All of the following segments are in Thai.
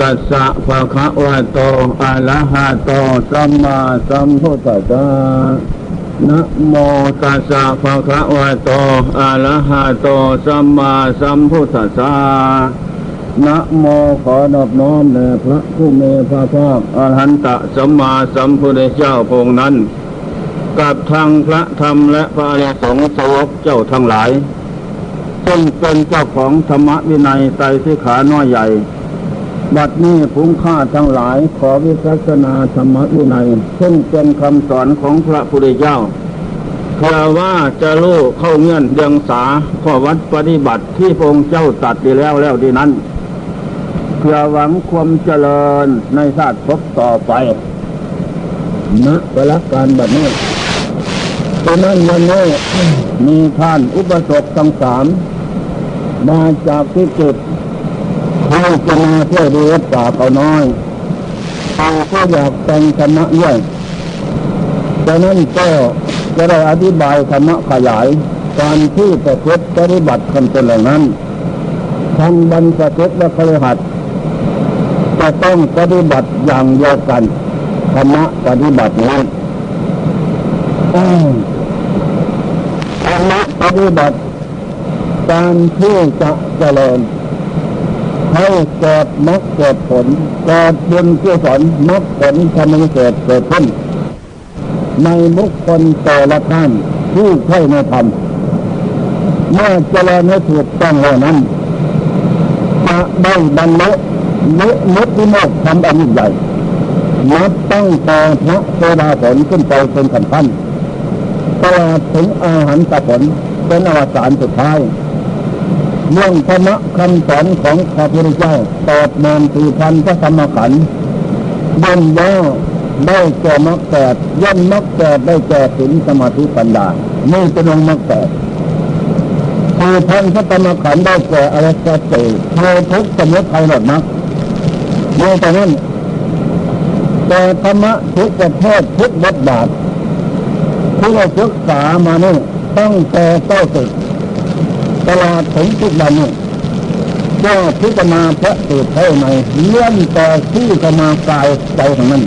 ตัสสะภะคะวะโตอะระหะโตสัมมาสัมพุทธัสสะนะโมตัสสะภะคะวะโตอะระหะโตสัมมาสัมพุทธัสสะนะโมขอนอบน้อมแด่พระผู้มีพระภาคอรหันตสัมมาสัมพุทธเจ้าพระองค์นั้นกับทางพระธรรมและพระอริยสงฆ์สาวกเจ้าทั้งหลายซึ่งเป็นเจ้าของธรรมวินัยไตรสิขาน้อยใหญ่ บัดนี้ภูมิค่าทั้งหลายขอวิสัชนาธรรมวินัยซึ่งเป็นคำสอนของพระพุทธเจ้าเพื่อว่าจะรู้เข้าเงื่อนเดียงสาข้อวัดปฏิบัติที่พระองค์เจ้าตัดดีแล้วแล้วดีนั้นเพื่อหวังความเจริญในชาติภพต่อไปณเวลาการบัดนี้ฉะนั้นวันนี้มีท่านอุปสมบททั้งสามมาจากที่จุด เขาจะมาเที่ยวดูวัดป่าเขาน้อยเขาก็อยากแต่งธรรมะด้วยดังนั้นก็จะได้อธิบายธรรมะขยาย การที่ประพฤติปฏิบัติคำเป็นเหล่านั้นทั้งบรรพชและครหัสจะต้องปฏิบัติอย่างเดียวกันธรรมะปฏิบัตินี้ธรรมะปฏิบัติการที่จะเจริญ ให้เกิดมรรคเกิดผลเกิดบุญกุศลมรรคผลทำให้เกิดเกิดขึ้นในบุคคลแต่ละท่านที่ใช่ในธรรมเมื่อเจริญให้ถูกต้องแล้วนั้นจะได้บรรลุมุมุติโมกทำอันยิ่งใหญ่นับตั้งแต่พระโสดาผลขึ้นไปเป็นขั้นขั้นตลอดถึงอาหารตะผลเป็นอวสานสุดท้าย เรื่องธรรมะคำสอนของพระพุทธเจ้าตอบนานสี่พันพระธรรมขันธ์ย่นย่อได้แก่มรรคแปดย่นมรรคแปดได้แก่ศีลสมาธิปัญญานี่เป็นองค์มรรคแปดสี่พันพระธรรมขันธ์ได้แก่อริยสัจสี่โททุกสมุทัยหลดมรรคในตอนนั้นแต่ธรรมะทุกประเทศทุกบทบาทที่เราศึกษามานี่ตั้งแต่เต้าศึก ตลอดถึงทุกวันนี้ก็พิจารณาพระสูตรเท่าในเลื่อนต่อที่จะมากายใจของนั้น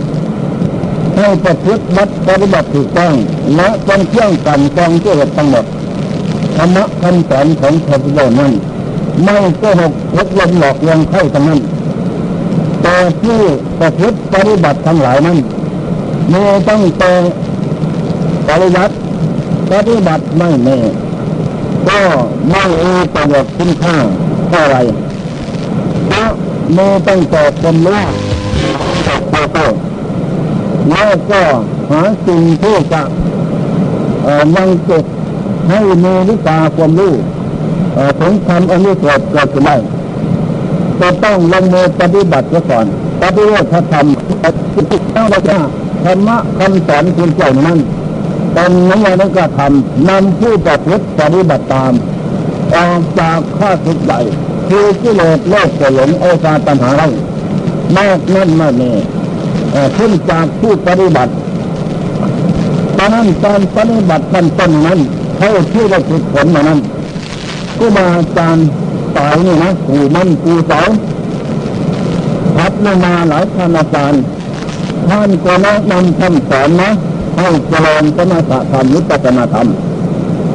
ให้ประพฤติวัดปฏิบัติถูกต้องและเป็นเครื่องกันกองที่เหตุทั้งหมดธรรมะคำสอนของพระพุทธเจ้านั้นไม่โกหกทุกลมหลอกลวงเข้าทั้งนั้นแต่ที่ประพฤติปฏิบัติทั้งหลายนั้นมีตั้งแต่ปริยัติปฏิบัติไม่แน่ ก็ไม่มีประโยชน์คุณค่าเท่าไรเพราะมีตั้งแต่ความรู้ต่อไปแล้วก็หาสิ่งที่จะยังเก็บให้มีวิชาความรู้ถึงทำอันนี้เกิดเกิดขึ้นได้จะต้องลงมือปฏิบัติก่อนปฏิวัติธรรมต้องบอกว่าธรรมะคำสอนคุณเจ้านั้น เป็นนิยามกรทำนำผู้ประพฤติปฏิบัติตามออกจากข้าศึกใหญ่คือกิเลสโลกโกหลงโอชาตัญหาไรมากนั่นมากนี่ขึ้นจากผู้ปฏิบัติตอนนั้นการปฏิบัติต้นต้นนั้นเขาชื่อว่าผลผลมานั้นก็มาจารย์สายนี่นะกูมันกูเสาพัดมาหลายท่านอาจารย์ท่านก็แนะนำคำสอนนะ ให้เจริญสมถะธรรมนิพพานธรรม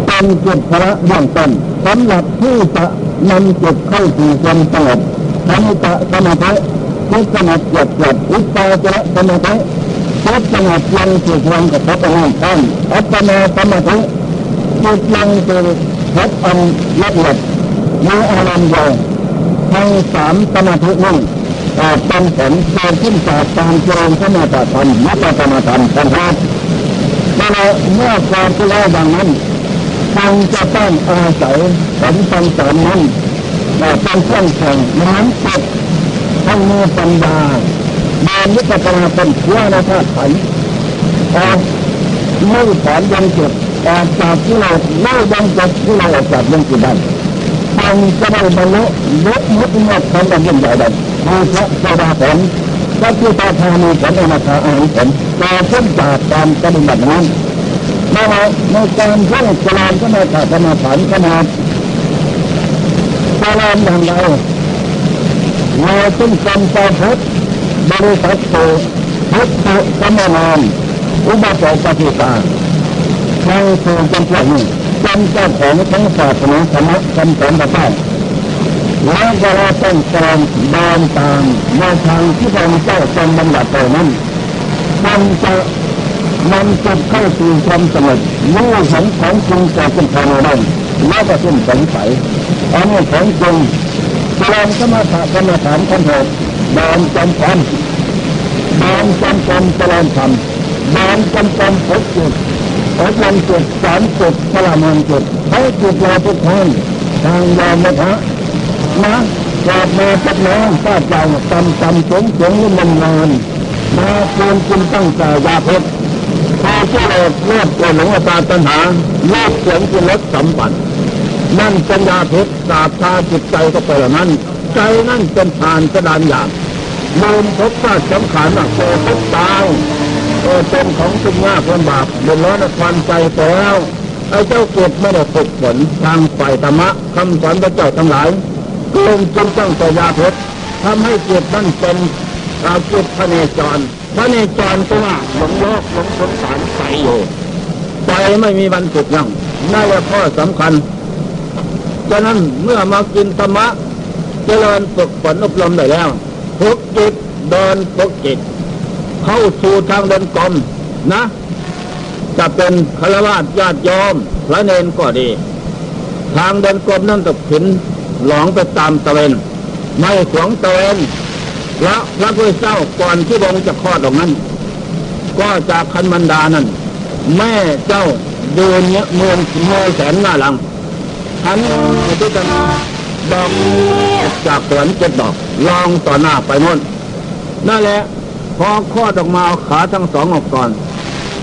เป็นจุดพระเบื้องต้นสำหรับผู้จะนำจิตเข้าสู่ความสงบสมถะสมาธิทุกสงบเกิดเกิดอุปาจารสมาธิทุกสงบยังสู่ความกับพระองค์ท่านอัปปนาสมาธิจิตยังสู่พระอันละเอียดมีอารมณ์เดียวทั้งสามสมาธินี้เป็นผลเกิดขึ้นจากการเจริญสมาธิธรรมมัตตธรรมธรรมนะครับ เราเมื่อการที่เราดังนั้นฟังจะต้องอาศัยผลฟังสอนนั้นแต่เป็นเครื่องแข่งนั้นติดทั้งมือปัญญาบานวิปัสนาเป็นเพื่อในธาตุขันออกไม่ถอนยังจ็บออกจากที่เราไม่ยังจ็บที่เราออกจากยังจิตได้ฟังจะได้บรรลุยกมุติมดทำกันยิ่งใหญ่ได้มีพระโสดาผล พระพุทธาธามีผลอนาคาอาหารผลจะขึ้นจากการปฏิบัตินั้นในในการเพื่อเจริญก็มาถาธรรมฐานขนาดเจริญอย่างไรเราจึงจำประพฤติบริษัทโตพุทธสมนามอุบาสกปฏิตาใครคือจำพวกนี้จำเจ้าของทั้งศาสนาธรรมะคำสอนพระเจ้า แล้วก็เราต้องตามเดินตามแนวทางที่พระเจ้าทรงบัญญัติเอานั้นมันจะมันจะเข้าสู่ความสงบรู้เห็นของจริงเกิดขึ้นภายในนั้นแล้วก็สิ้นสงสัยอันนี้ของจริงเจริญสมถะกรรมฐานขั้นเถิดเดินจำพรเดินจำกรมเจริญธรรมเดินจำกรมพบจุดพบวันจุดสามจุดพละมันจุดให้จุดเราทุกท่านทางยอมนะ นะเกิดมาพักน้ำป้าจังตำตำสงสงลุ่มันนานมาเพียงคุณตั้งแต่ยาเพชรพอที่เราเลือดหลงอาตาตัณหาเลือดเสียงคุณลดสัมปันนั่นเป็นยาเพชรสาบชาจิตใจก็ไปล้วนั้น ใจนั่นเป็นทานกระดานอย่างลืมพบว่าสำคัญว่าโตพบตายเออเป็นของสุขมากคนบาปเดือดร้อนควันใจแล้วไอ้เจ้าเกิดไม่ได้ฝึกฝนทางฝ่ายธรรมะคำสอนพระเจ้าทั้งหลาย ลงจนตั้งแต่ยาเพชรทำให้เกิดนั่นเป็นอาเกิดพระเนจร พระเนจรก็ว่าหลงโลกหลงสงสารไปอยู่ไปไม่มีวันสุดยังนั่นแหละข้อสำคัญฉะนั้นเมื่อมากินธรรมะเจริญฝึกฝนอบรมได้แล้วฝึกจิตเดินฝึกจิตเข้าสู่ทางเดินกลมนะ จะเป็นฆราวาสญาติโยมพระเนนก็ดี ทางเดินกลมนั่นตกถิน หลองไปตามตะเวนไม่ขวงตะเวนและพระพุทธเจ้าก่อนที่องค์จะคลอดออกนั้น ก็จากคันมันดานั้น แม่เจ้าเดินเนี้ยเมืองเมืองแสนหน้าหลังทันที่จะดอกจากสวนเจ็ดดอก ลองต่อหน้าไปโน่นนั่นแหละพอคลอดออกมาเอาขาทั้งสองออกก่อน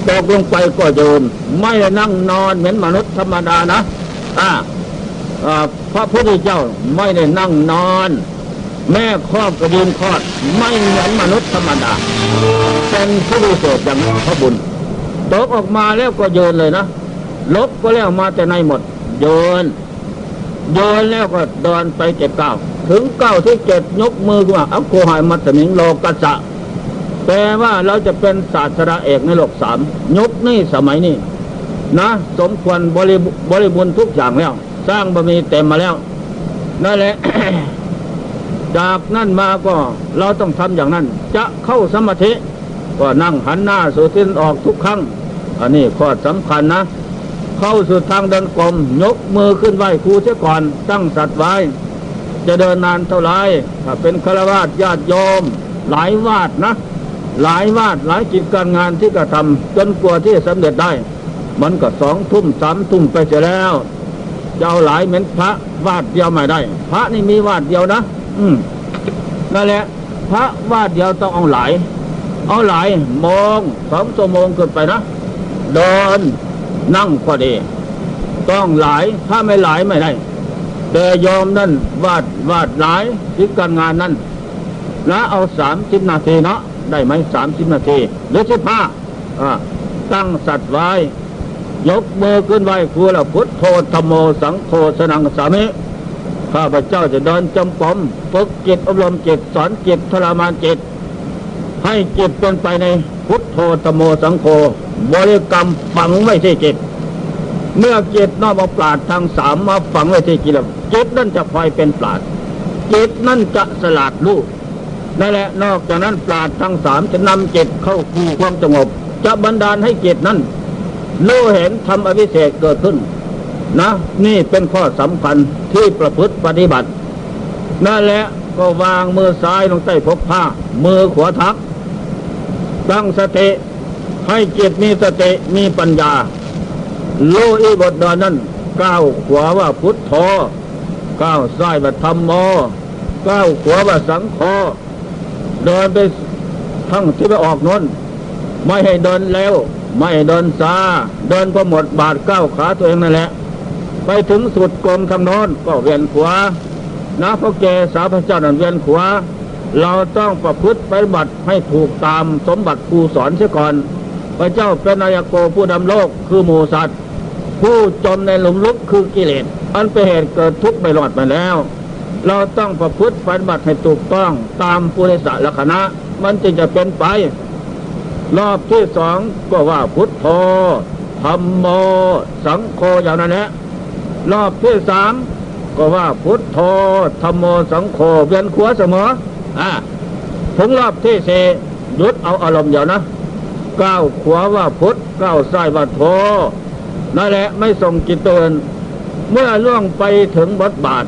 ตกลงไปก็โยนไม่นั่งนอนเหมือนมนุษย์ธรรมดานะอ่า พระพุทธเจ้าไม่ได้นั่งนอน แม่คลอดกระยืนคลอดไม่เหมือนมนุษย์ธรรมดา เป็นผู้วิเศษอย่างพระบุญตกออกมาแล้วก็โยนเลยนะลบก็แล้วมาแต่ในหมด โยน โยนแล้วก็เดินไปเจ็ดเก้าถึงเก้าที่เจ็ดยกมือขึ้นมาอัคโคหายมัตมิงโลกัสสะแปลว่าเราจะเป็นศาสตราเอกในโลกสามยุคนี้สมัยนี้นะ สมควรบริบริบูรณ์ทุกอย่างแล้ว สร้างบะมีเต็มมาแล้วนั่นแหละ จากนั่นมาก็เราต้องทำอย่างนั้น จะเข้าสมาธิก็นั่งหันหน้าสู่ทิศออกทุกครั้ง อันนี้ข้อสำคัญนะ เข้าสู่ทางเดินกลมยกมือขึ้นไหวครูเสียก่อนตั้งสัตว์ไว้ จะเดินนานเท่าไรถ้าเป็นฆราวาสญาติโยม หลายวาดนะ หลายวาดหลายกิจการงานที่กระทำจนกลัวที่สำเร็จได้ มันก็สองทุ่มสามทุ่มไปเสียแล้ว จะเอาหลายเหมือนพระวาดเดียวไม่ได้ พระนี่มีวาดเดียวนะ อืมนั่นแหละ พระวาดเดียวต้องเอาหลาย เอาหลายมองสองชั่วโมงเกินไปนะเดินนั่งพอดี ต้องหลายถ้าไม่หลายไม่ได้ แต่ยอมนั่นวาดวาดหลายที่การงานนั่นแล้วเอาสามสิบนาทีเนาะได้ไหมสามสิบนาทีหรือสิบห้าตั้งสัตว์ไว้ ยกมือขึ้นไหวครูล้วพุทธโธธรรมโมสังโฆสนังสามิข้าพเจ้าจะเดินจำปอมฝึกจิตอบรมจิตสอนจิตทรมานจิต ให้จิตเป็นไปในพุทธโธธรรมโมสังโฆบริกรรมฝังไว้ที่จิต เมื่อจิตนอกมาปราดทางสามมาฝังไว้ที่จิตจิตนั่นจะคอยเป็นปราดจิตนั่นจะสลัดลูกนั่นแหละนอกจากนั้นปราดทั้งสามจะนำจิตเข้าคู่ความสงบ จะบันดาลให้จิตนั้น รู้เห็นทำอวิเศษเกิดขึ้น นะ นี่เป็นข้อสำคัญที่ประพฤติปฏิบัติ นั่นแหละก็วางมือซ้ายลงใต้พกผ้า มือขวาทัก ตั้งสติให้จิตมีสติมีปัญญารู้อีบทดอนนั้นก้าวขวาว่าพุทโธก้าวซ้ายว่าธรรมโมก้าวขวาว่าสังโฆเดินไปทั้งที่ไปออกน้นไม่ให้เดินเร็ว ไม่เดินซาเดินพอหมดบาดก้าขาตัวเองนั่นแหละ ไปถึงสุดกลมทางโน้นก็เวียนขวานะพระเกสาพระเจ้านั่นเวียนขวาเราต้องประพฤติปฏิบัติให้ถูกตามสมบัติครูสอนเสียก่อน พระเจ้าเป็นนายโกผู้ดำโลกคือหมูสัตว์ ผู้จมในหลุมลึกคือกิเลสอันเป็นเหตุเกิดทุกข์ไม่รอดมาแล้ว เราต้องประพฤติปฏิบัติให้ถูกต้องตามปุริสลักษณะ มันจึงจะเป็นไป รอบที่สองก็ว่าพุทโธธรรมโม สังโฆอย่างนั้นแหละรอบที่สามก็ว่าพุทโธธรรมโมสังโฆเวียนขวเสมออ่าถึงรอบที่สี่หยุดเอาอารมณ์เดียวนะก้าวขวาว่าพุทธก้าวซ้ายว่าโธนั่นแหละไม่ส่งจิตเตือนเมื่อล่วงไปถึงบทบาท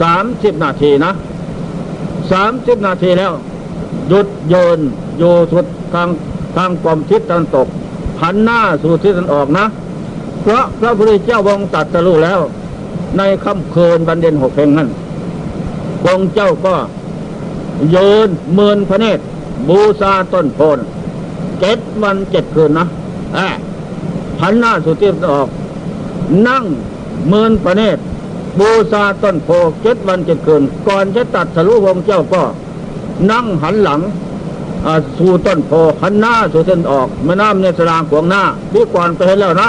สามสิบนาทีนะสามสิบนาทีแล้ว หยุดโยนโยสุด ทางทางความทิศตะวันตกหันหน้าสู่ทิศตะวันออกนะ เพราะพระพุทธเจ้าวงตัดสรู้แล้ว ในค่ำคืนบันเดนหกเพลงนั้นพระองค์เจ้าก็โยนเมินพระเนตร บูชาต้นโพนเจ็ดวันเจ็ดคืนนะแอหันหน้าสู่ทิศตะวันออก นั่งเมินพระเนตรบูชาต้นโพเจ็ดวันเจ็ดคืน ก่อนจะตัดสรู้พระองค์เจ้าก็ นั่งหันหลัง สู่ต้นโพหันหน้าสู่เส้นออกแม่น้ำเนี่ยสรางขวางหน้าดีก่อนไปเห็นแล้วนะ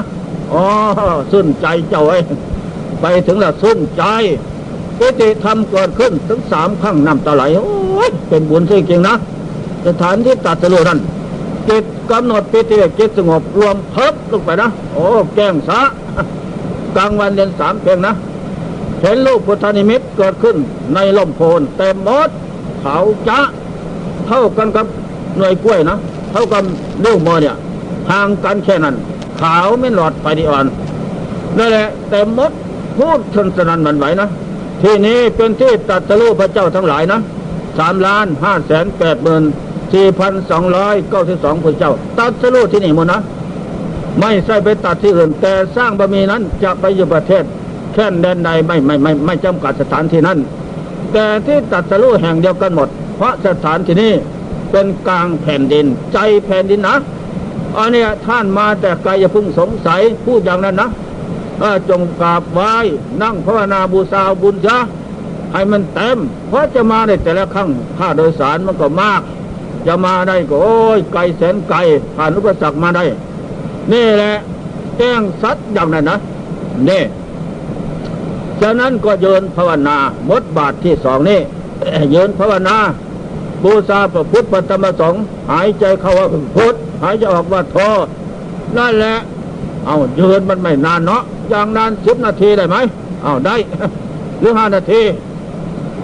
อ๋อสุ่นใจเจ้าไอ้ยไปถึงแล้วสุ่นใจปิติธรรมเกิดขึ้นถึงสามครั้งน้ำตาไหลโอ้ยเป็นบุญที่จริงนะสถานที่ตัดสรุนั้นจิตกำหนดปิติจิตสงบรวมเพิบลงไปนะโอ้แก้งสะกลางวันเดือนสามเพียงนะเห็นลูกพุทธนิมิตเกิดขึ้นในลมโพนเต็มหมดเขาจะเท่ากันกับ หน่วยกล้วยนะเท่ากับลูกโมอเนี่ยห่างกันแค่นั้น ขาวไม่หลอดไฟดีอ่อนนั่นแหละเต็มหมดพูดชนสนันหมันไหวนะที่นี้เป็นที่ตัดสรู้พระเจ้าทั้งหลายนะสามล้านห้าแสนแปดหมื่นสี่พันสองร้อยเก้าสิบสองพระเจ้า ตัดสรู้ที่นี่หมดนะไม่ใช่ไปตัดที่อื่น แต่สร้างบารมีนั้นจะไปอยู่ประเทศแค่นแดนใดไม่ไม่ไม่ไม่จำกัดสถานที่นั้น แต่ที่ตัดสรู้แห่งเดียวกันหมด เพราะสถานที่นี้ เป็นกลางแผ่นดิน ใจแผ่นดินนะอันนี้ท่านมาแต่ไกลอย่าพิ่งสงสัยพูดอย่างนั้นนะจงกราบไหว้นั่งภาวนาบูชาบุญซะให้มันเต็ม เพราะจะมาในแต่ละครั้งค่าโดยสารมันก็มาก จะมาได้ก็โอ้ยไกลแสนไกลผ่านอุปสรรคมาได้ นี่แหละแจ้งสัตย์อย่างนั้นนะนี่ฉะนั้นก็เยินภาวนาบทบาทที่สองนี่เยินภาวนา บูชาพระพุทธพระธรรมสงฆ์หายใจเข้าว่าพุทธหายใจออกว่าโทนั่นแหละ เอาเยินมันไม่นานเนาะอย่างนานสิบนาทีได้ไหมเอาได้ หรือห้านาที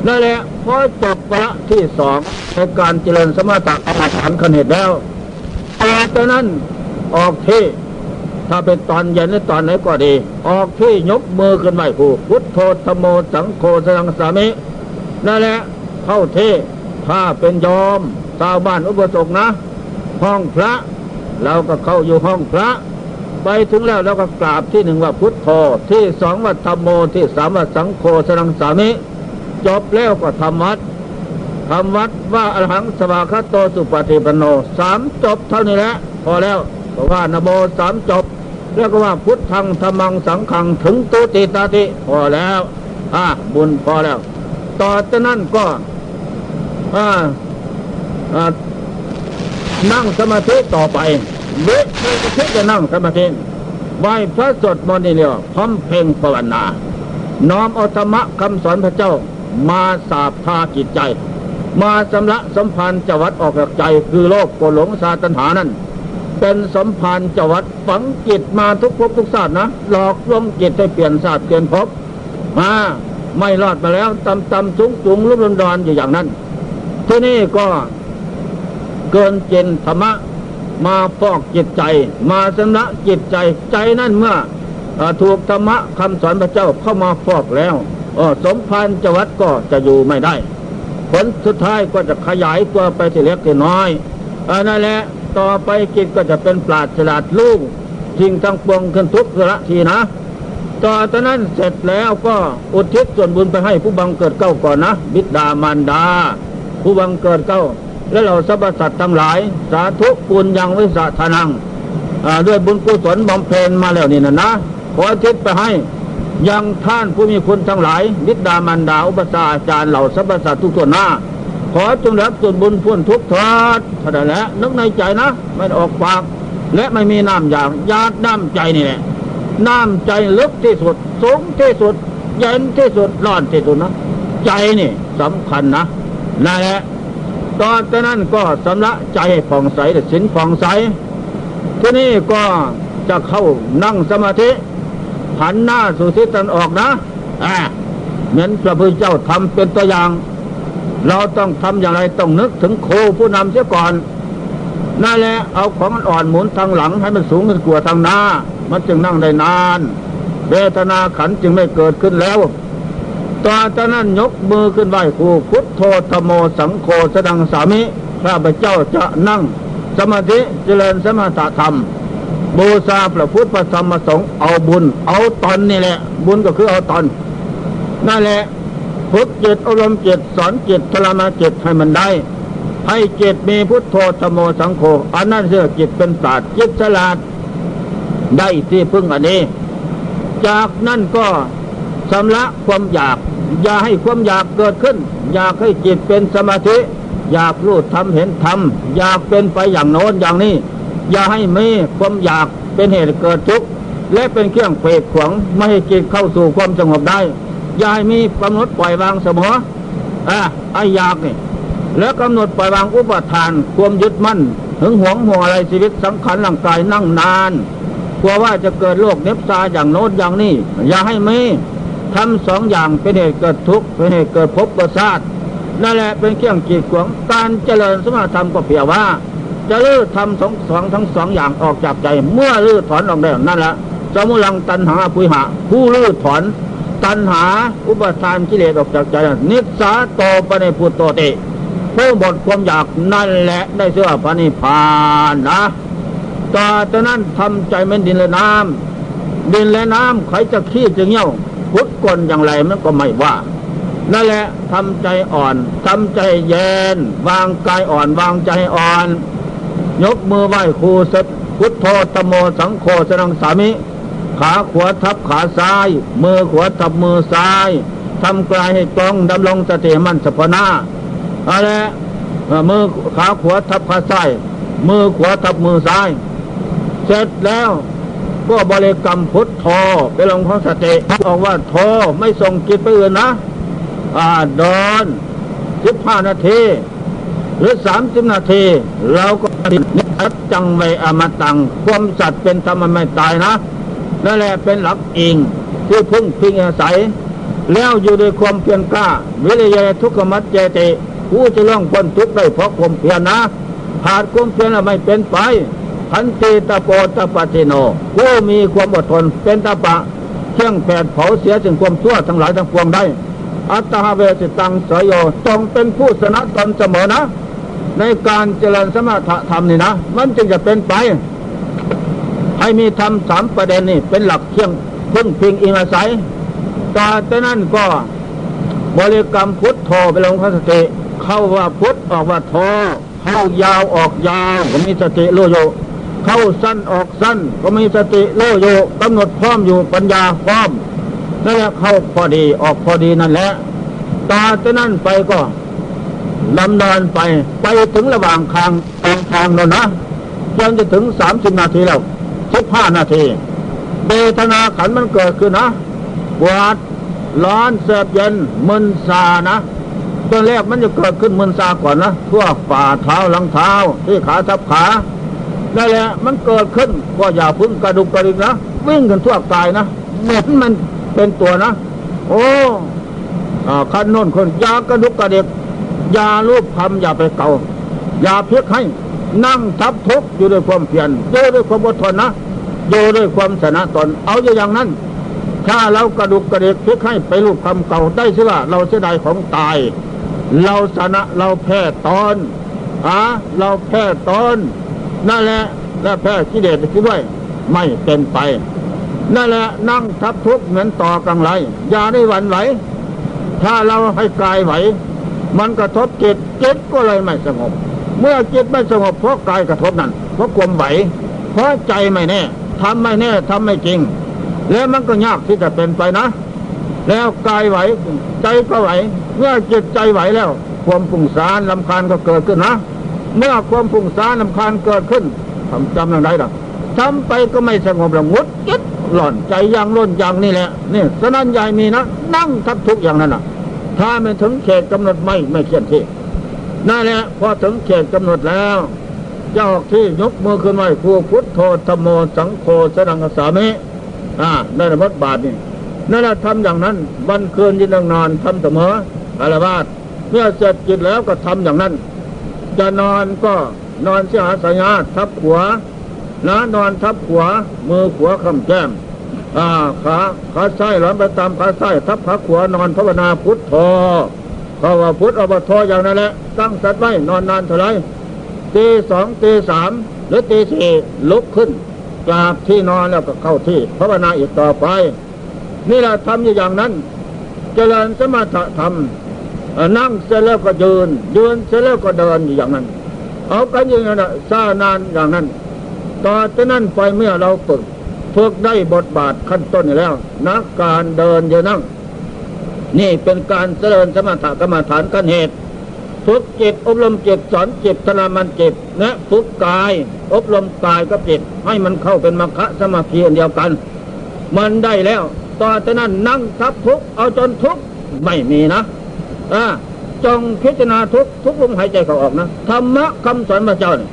นั่นแหละพอจบวระที่สองในการเจริญสมถะกรรมฐานขนเหตุแล้วจากนั้นออกเทถ้าเป็นตอนเย็นหรือตอนไหนก็ดี ออกที่ยกมือขึ้นไหวผู้พุทโธธโมสังโฆสังสามินั่นแหละเข้าเท ศถ้าเป็นยอมชาวบ้านอุปสงค์นะ ห้องพระ เราก็เข้าอยู่ห้องพระ ไปถึงแล้วเราก็กราบที่หนึ่งว่าพุทโธที่สองว่าธรรมโมที่สามว่าสังโฆสังสามิจบแล้วก็ทำวัดทำวัดว่าอรหังสวากขาโตสุปฏิปโนสามจบเท่านี้แหละพอแล้วก็ว่านโมสามจบแล้วก็ว่าพุทธังธรรมังสังขังถึงตุติตาติพอแล้วอ่าบุญพอแล้ว ต่อจากนั้นก็ นั่งสมาธิต่อไปเวทไม่คิดจะนั่งสมาธิไหวพระสดมนต์นี่เรียวพร้อมเพลงภาวนา น้อมอาธรรมะคำสอนพระเจ้า มาสาบทาจิตใจ มาสำละสัมพันธ์จวัดออกจากใจ คือโลกโกหลงซาตัญหานั้น เป็นสัมพันธ์จวัดฝังจิตมาทุกภพทุกชาตินะ หลอกลวงจิตให้เปลี่ยนศาสตร์เปลี่ยนภพมาไม่รอดมาแล้วตำตำสูงสูงรุ่มดอนอยู่อย่างนั้น ที่นี่ก็เกินเจนธรรมะมาฟอกจิตใจ มาสำระจิตใจใจนั่นเมื่ออถูกธรรมะคำสอนพระเจ้าเข้ามาฟอกแล้วเออสมพันธ์จวัดก็จะอยู่ไม่ได้ ผลสุดท้ายก็จะขยายตัวไปทีเล็กทีน้อยอันนั่นแหละต่อไปจิตก็จะเป็นปราดฉลาดลูกทิ้งทั้งปวงขึ้นทุกข์ละทีนะ ต่อจากนั้นเสร็จแล้วก็อุทิศส่วนบุญไปให้ผู้บังเกิดเก้าก่อนนะ บิดามารดา ผู้บังเกิดเก้า และเราสรรพสัตว์ทั้งหลาย สาธุปุญยังวิสาทานังด้วยบุญกุศลบำเพ็ญมาแล้วนี่นะนะ ขออุทิศไปให้ยังท่านผู้มีคุณทั้งหลายบิดามารดาอุปสาอาจารย์เหล่าสรรพสัตว์ทุกส่วนหน้า ขอจงรับส่วนบุญพ้นทุกข์เถิดเท่านั้นแหละนึกในใจนะ ไม่ออกปาก และไม่มีน้ำอย่างญาติน้ำใจนี่แหละน้ำใจลึกที่สุดสูงที่สุด เย็นที่สุดร้อนที่สุดนะ ใจนี่สำคัญนะ นั่นแหละตอนตอนนั้นก็สำละใจผ่องใสแต่สินผ่องใสที่นี่ก็จะเข้านั่งสมาธิหันหน้าสู่ทิศตะวันออกนะอ่าเหมือนพระพุทธเจ้าทำเป็นตัวอย่าง เราต้องทำอย่างไรต้องนึกถึงโคผู้นำเสียก่อนนั่นแหละเอาของมันอ่อนหมุนทางหลังให้มันสูงขึ้นกว่าทางหน้า มันจึงนั่งได้นานเวทนาขันจึงไม่เกิดขึ้นแล้ว ตอนนั้นยกมือขึ้นไหวครูพุทโธธโมสังโฆสดังสามิข้าพเจ้าจะนั่ง สมาธิเจริญสมถะธรรมบูชาพระพุทธพระธรรมพระสงฆ์เอาบุญ เอาตอนนี่แหละ บุญก็คือเอาตอนนั่นแหละฝึกจิตอารมณ์จิตสอนจิตทรมานจิตให้มันได้ ให้จิตมีพุทโธธโมสังโฆอันนั้นเสื่อจิตเป็นศาสตร์จิตฉลาดได้ที่พึ่งอันนี้ จากนั้นก็สำละความอยาก อย่าให้ความอยากเกิดขึ้น อยากให้จิตเป็นสมาธิ อยากรู้ทำเห็นทำอยากเป็นไปอย่างโน้นอย่างนี้ อย่าให้มีความอยากเป็นเหตุเกิดทุกข์และเป็นเครื่องเปรตขวางไม่ให้จิตเข้าสู่ความสงบได้ อย่าให้มีกำหนดปล่อยวางเสมออะไอ้อยากนี่แล้วกำหนดปล่อยวางอุปทาน ความยึดมั่นถึงหวงห่วงอะไรชีวิตสังขารร่างกายนั่งนานกลัวว่าจะเกิดโรคเนบซาอย่างโน้นอย่างนี้อย่าให้มี ทำสองอย่างเป็นเหตุเกิดทุกข์เป็นเหตุเกิดภพประสาทนั่นแหละเป็นเครื่องกีดขวางการเจริญสมาธรรมก็เพียงว่า จะลื้อทำสองสองทั้งสองอย่างออกจากใจ เมื่อลื้อถอนออกได้นั่นแหละสมุลังตันหาปุยหะ ผู้ลื้อถอน ตันหาอุปทานกิเลสออกจากใจ นิสสาโตปในพุตโตติผู้หมดความอยากนั่นแหละได้เสื้อพระนิพพานนะต่อจากนั้นทำใจเป็นดินและน้ำดินและน้ำใครจะขี้จะเงี้ยว พุทธกลอย่างไรมันก็ไม่ว่า นั่นแหละทำใจอ่อนทำใจเย็นวางกายอ่อนวางใจอ่อน ยกมือไหว้ครูสพุทโธตโมสังโฆสนังสามิ ขาขวาทับขาซ้าย มือขวาทับมือซ้ายทำกายให้ตรงดำรงสติมั่นสพนาอะไรมือขาขวาทับขาซ้าย มือขวาทับมือซ้าย เสร็จแล้ว ก็บริกรรมพุทโธไปลงของสติบอกว่าโธไม่ส่งจิตไปอื่นนะ อ่าดอนสิบห้านาทีหรือสามสิบนาที เราก็นิสัจจังไม่อมตัง ความสัตว์เป็นธรรมไม่ตายนะนั่นแหละเป็นหลักอิงที่พึ่งพิงอาศัย แล้วอยู่ด้วยความเพียรกล้า วิริยะทุกขมัดเจติผู้จะล่องพ้นทุกข์ได้เพราะความเพียรนะขาดความเพียรไม่เป็นไป พันติตะโปตะปะติโนผู้มีความอดทนเป็นตะปะเที่ยงแผดเผาเสียถึงความชั่วทั้งหลายทั้งปวงได้ อัตตาเวสิตังสยโยต้องเป็นผู้ชนะตนเสมอนะ ในการเจริญสมถะธรรมนี่นะ มันจึงจะเป็นไป ให้มีธรรมสามประเด็นนี่เป็นหลักเที่ยงพึ่งพิงอิงอาศัยต่อจากนั้นก็บริกรรมพุทโธไปลงพระสติ เข้าว่าพุทออกว่าโธเข้ายาวออกยาวก็มีสติรู้อยู่ เข้าสั้นออกสั้น ก็มีสติรู้อยู่กำหนดพร้อมอยู่ปัญญาพร้อมนั่นแหละเข้าพอดีออกพอดีนั่นแหละต่อจากนั้นไปก็ดำเนินไปไปถึงระหว่างทางทางทางแล้วนะยังจะถึงสามสิบนาทีแล้วสิบห้านาทีเบทนาขันมันเกิดขึ้นนะปวดร้อนเสบเย็นมึนซานะตอนแรกมันจะเกิดขึ้นมึนซาก่อนนะทั่วฝ่าเท้าหลังเท้าที่ขาทับขา นั่นแหละมันเกิดขึ้นก็อย่าพึ่งกระดุกกระดิกนะวิ่งกันทั่วกายนะเหมือนมันเป็นตัวนะ โอ้ขันนนคนยากระดุกกระเดิกยาลูบคำอย่าไปเกาอย่าเพียกให้นั่งทับทุกอยู่ด้วยความเพียรอยู่ด้วยความอดทนนะอยู่ด้วยความชนะตนเอาอย่างนั้น ถ้าเรากระดุกกระเดิกเพียกให้ไปลูบคำเก่าได้ใช่ว่าเราเสียดายของตาย เราชนะเราแพ้ตอนอะเราแพ้ตอน นั่นแหละและแพ้กิเลสไปด้วย ไม่เป็นไป นั่นแหละนั่งทับทุกข์เหมือนต่อกังไรอย่าได้หวั่นไหวถ้าเราให้กายไหว มันกระทบจิตจิตก็เลยไม่สงบ เมื่อจิตไม่สงบเพราะกายกระทบนั่นเพราะความไหว เพราะใจไม่แน่ทำไม่แน่ทำไม่จริง แล้วมันก็ยากที่จะเป็นไปนะ แล้วกายไหวใจก็ไหว เมื่อจิตใจไหวแล้ว ความปุ่งสารลำคาญก็เกิดขึ้นนะ เมื่อความฟุ้งซ่านลำคาญเกิดขึ้นทำจำอย่างไรล่ะทำไปก็ไม่สงบรอกงดยึดหล่อนใจยังล้นอย่างนี่แหละนี่สนั่นใหญ่มีนะนั่งทับทุกอย่างนั้นน่ะ ถ้าไม่ถึงเขตกำหนดไม่ไม่เคลื่อนที่นั่นแหละพอถึงเขตกำหนดแล้ว เจ้าที่ยกมือขึ้นไหวผู้พุทธโธธรรมโมสังโฆสนังสามิอ่าในวัดบาทนี่นั่นแหละทำอย่างนั้นวันคืนยินนอนทำเสมออารวาสเมื่อเสร็จจิตแล้วก็ทำอย่างนั้น จะนอนก็นอนเสียหาสัญญาทับหัวนะนอนทับหัวมือขวาคำแก้มอ่าขาขาซ้หลังไปตามขาซ้ทับขาขวานอนภาวนาพุทโธเพราว่าพุทธอบทอย่างนั้นแหละตั้งสัตว์ไว้นอนนานเท่าไรตีสองตีสามหรือตีสี่ลุกขึ้นกราบที่นอนแล้วก็เข้าที่ภาวนาอีกต่อไป นี่แหละทำอย่างนั้น เจริญสมถะธรรม นั่งเสร็จแล้วก็ยืนยืนเสร็จแล้วก็เดินอย่างนั้น เอากันอย่างนั้นซานานอย่างนั้นต่อจากนั้นไปเมื่อเราฝึกฝึกได้บทบาทขั้นต้นแล้วนักการเดินเยนั่ง นี่เป็นการเจริญสมถกรรมฐานกันเหตุฝึกจิตอบรมจิตสอนจิตธนามันจิตนะฝึกกาย อบรมกายกับจิต ให้มันเข้าเป็นมรรคสมาธิอันเดียวกัน มันได้แล้ว ต่อจากนั้นนั่งทับทุกเอาจนทุกไม่มีนะ อ่าจงพิจารณาทุกทุกลมหายใจเขาออกนะธรรมะคำสอนพระเจ้าเนี่ย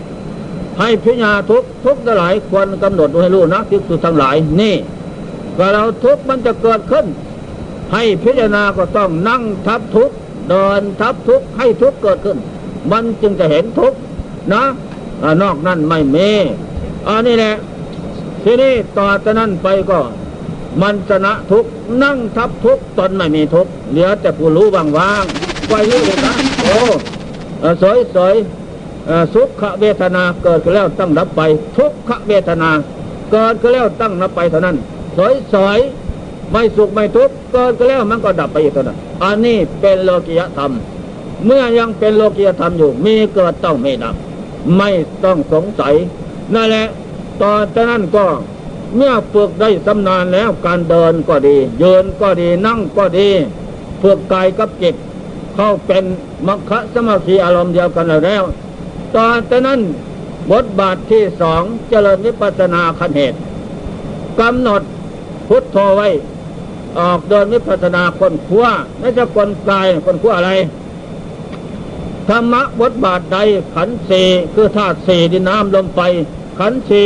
ให้พิจารณาทุกทุกหลายควรกำหนดให้รู้นะทิกสุทั้งหลายนี่ว่าเราทุกมันจะเกิดขึ้น ให้พิจารณาก็ต้องนั่งทับทุกเดินทับทุกให้ทุกเกิดขึ้น มันจึงจะเห็นทุกนะนอกนั้นไม่มีอันนี้แหละทีนี้ต่อจากนั้นไปก็ มันชนะทุกนั่งทับทุกตนไม่มีทุกเหลือแต่ผู้รู้ว่างๆไปเรื่อยนะโอ้สวยสวยสุขเวทนาเกิดขึ้นแล้วตั้งรับไป ทุกขเวทนา เกิดขึ้นแล้วตั้งรับไปเท่านั้นสวยสวยไม่สุขไม่ทุกข์เกิดขึ้นแล้วมันก็ดับไปอีกเท่านั้นอันนี้เป็นโลกิยธรรม เมื่อยังเป็นโลกิยธรรมอยู่ มีเกิดต้องไม่ดับ ไม่ต้องสงสัยนั่นแหละตอจานั้นก็ เมื่อฝึกได้สำนานแล้วการเดินก็ดี ยืนก็ดีนั่งก็ดีฝึกกายกับจิตเข้าเป็นมรรคสมาธิอารมณ์เดียวกันแล้ว ตอนนั้นบทบาทที่สองเจริญวิปัสนาขันเหตุกำหนดพุทโธไว้ ออกเดินวิปัสนาคนขั้วนั่นจะคนกายคนขั้วอะไรธรรมะบทบาทใดขันสีคือธาตุสีดินน้ำลมไฟขันสี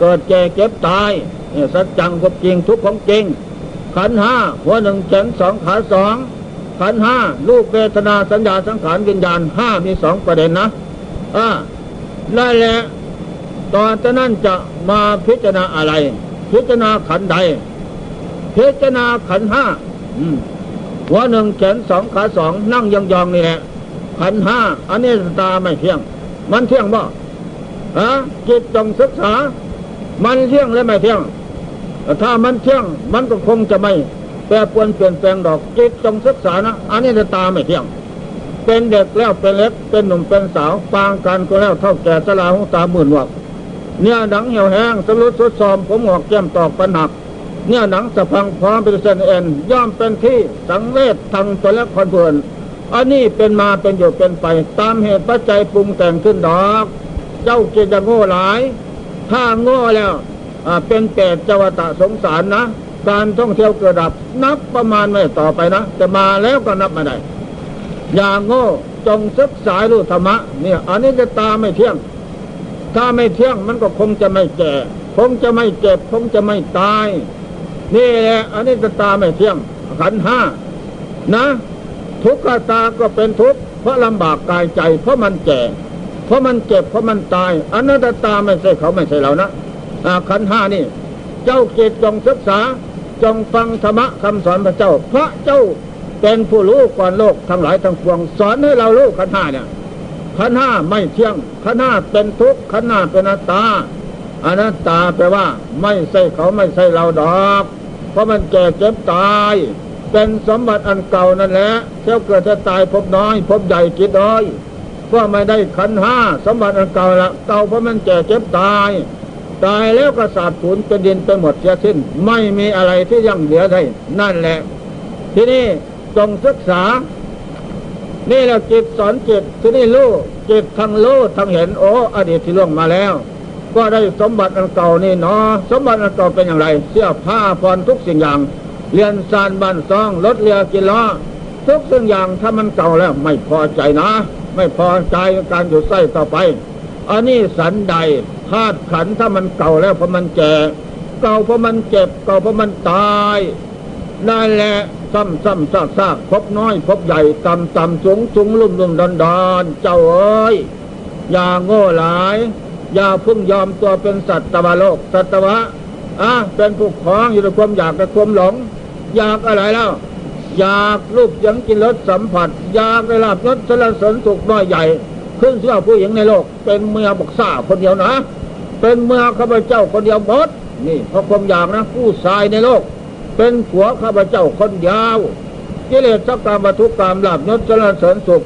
เกิดแก่เก็บตายเนี่ยสัจจังกับจริงทุกของจริง ขันห้าหัวหนึ่งแขนสองขาสองขันห้าลูกเวทนาสัญญาสังขารวิญญาณห้ามีสองประเด็นนะอ่านั่นแหละตอนจากนั้นจะมาพิจารณาอะไร พิจารณาขันใด พิจารณาขันห้าหัวหนึ่งแขนสองขาสองนั่งยองๆนี่แหละขันห้าอันนี้ตาไม่เที่ยง มันเที่ยงบ่ฮะจิตจงศึกษา มันเที่ยงและไม่เที่ยง ถ้ามันเที่ยงมันก็คงจะไม่แปรปวนเปลี่ยนแปลงดอกจิตจงศึกษานะอันนี้ตาไม่เที่ยง เป็นเด็กแล้วเป็นเล็กเป็นหนุ่มเป็นสาวปางกันก็แล้วเท่าแก่สลาหูตาหมื่นวักเนี่ยหนังเหี่ยวแห้งสรุดสุดซอมผมหอกแก้มตอกปัญหักเนี่ยหนังสะพังพร้อมเป็นเส้นเอ็นย่อมเป็นที่สังเวชทางตัวและคอนเพลินอันนี้เป็นมาเป็นอยู่เป็นไป ตามเหตุปัจจัยปรุงแต่งขึ้นดอก เจ้าจิตจะโง่หลาย ถ้าโง่แล้วเป็นแปดจวตะสงสารนะ การท่องเที่ยวเกิดดับนับประมาณไม่ต่อไปนะจะมาแล้วก็นับไม่ได้อย่างโง่จงศึกษารู้ธรรมะเนี่ยอันนี้จะตาไม่เที่ยง ถ้าไม่เที่ยงมันก็คงจะไม่แก่คงจะไม่เจ็บคงจะไม่ตาย นี่แหละอันนี้จะตาไม่เที่ยงขันห้านะ ทุกขตาก็เป็นทุกข์เพราะลำบากกายใจเพราะมันแก่ เพราะมันเจ็บเพราะมันตายอันนั้นตาไม่ใช่เขาไม่ใช่เรานะขันห้านี่ เจ้าเกตจงศึกษาจงฟังธรรมะคำสอนพระเจ้า พระเจ้าเป็นผู้รู้ก่อนโลกทั้งหลายทั้งปวง สอนให้เรารู้ขันห้าเนี่ยขันห้าไม่เที่ยงขันห้าเป็นทุกข์ขันห้าเป็นอนัตตาอนัตตาแปลว่า ไม่ใช่เขาไม่ใช่เราดอก เพราะมันแก่เจ็บตาย เป็นสมบัติอันเก่านั่นแหละเที่ยวเกิดจะตายพบน้อย พบใหญ่กิดน้อย เพราไม่ได้ขันห้าสมบัติอันเก่าละเก่าเพราะมันแก่เจ็บตาย ตายแล้วก็สาดผุนเป็นดินไปหมดเสียสิ้น ไม่มีอะไรที่ยังเหลือได้นั่นแหละ ที่นี่จงศึกษา นี่แหละจิตสอนจิตที่นี่รู้จิตทั้งรู้ทั้งเห็นโอ้อดีตที่ล่วงมาแล้ว ก็ได้สมบัติอันเก่านี่เนาะสมบัติอันเก่าเป็นอย่างไร เสื้อผ้าผ่อนทุกสิ่งอย่างเรียนสารบ้านซองรถเรือกินล้อทุกสิ่งอย่างถ้ามันเก่าแล้วไม่พอใจนะ ไม่พอใจกับการอยู่ไส้ต่อไป อันนี้สันใดธาตุขันถ้ามันเก่าแล้วเพราะมันแก่เก่าเพราะมันเจ็บเก่าเพราะมันตายนั่นแหละซ้ำซ้ำซากซากพบน้อยพบใหญ่ต่ำต่ำสูงสูงลุ่มลุ่มดอนดอนเจ้าเอ้ยอย่าโง่หลาย อย่าพึ่งยอมตัวเป็นสัตว์โลกสัตวะอะเป็นผู้ครองอยู่ในความอยากกับความหลง อยากอะไรแล้ว อยากรูปเสียังกินรสสัมผัส อยากได้รับรสสรรเสริญสุขน้อยใหญ่ ขึ้นเสื้อผู้หญิงในโลก เป็นเมียบกซ่าคนเดียวนะ เป็นเมียข้าพเจ้าคนเดียวหมดนี่เพราะความอยากนะผู้ชายในโลก เป็นผัวข้าพเจ้าคนเดียวกิเลสสักกรรมวัตถุกรรมลาบยศสรรเสริญสุข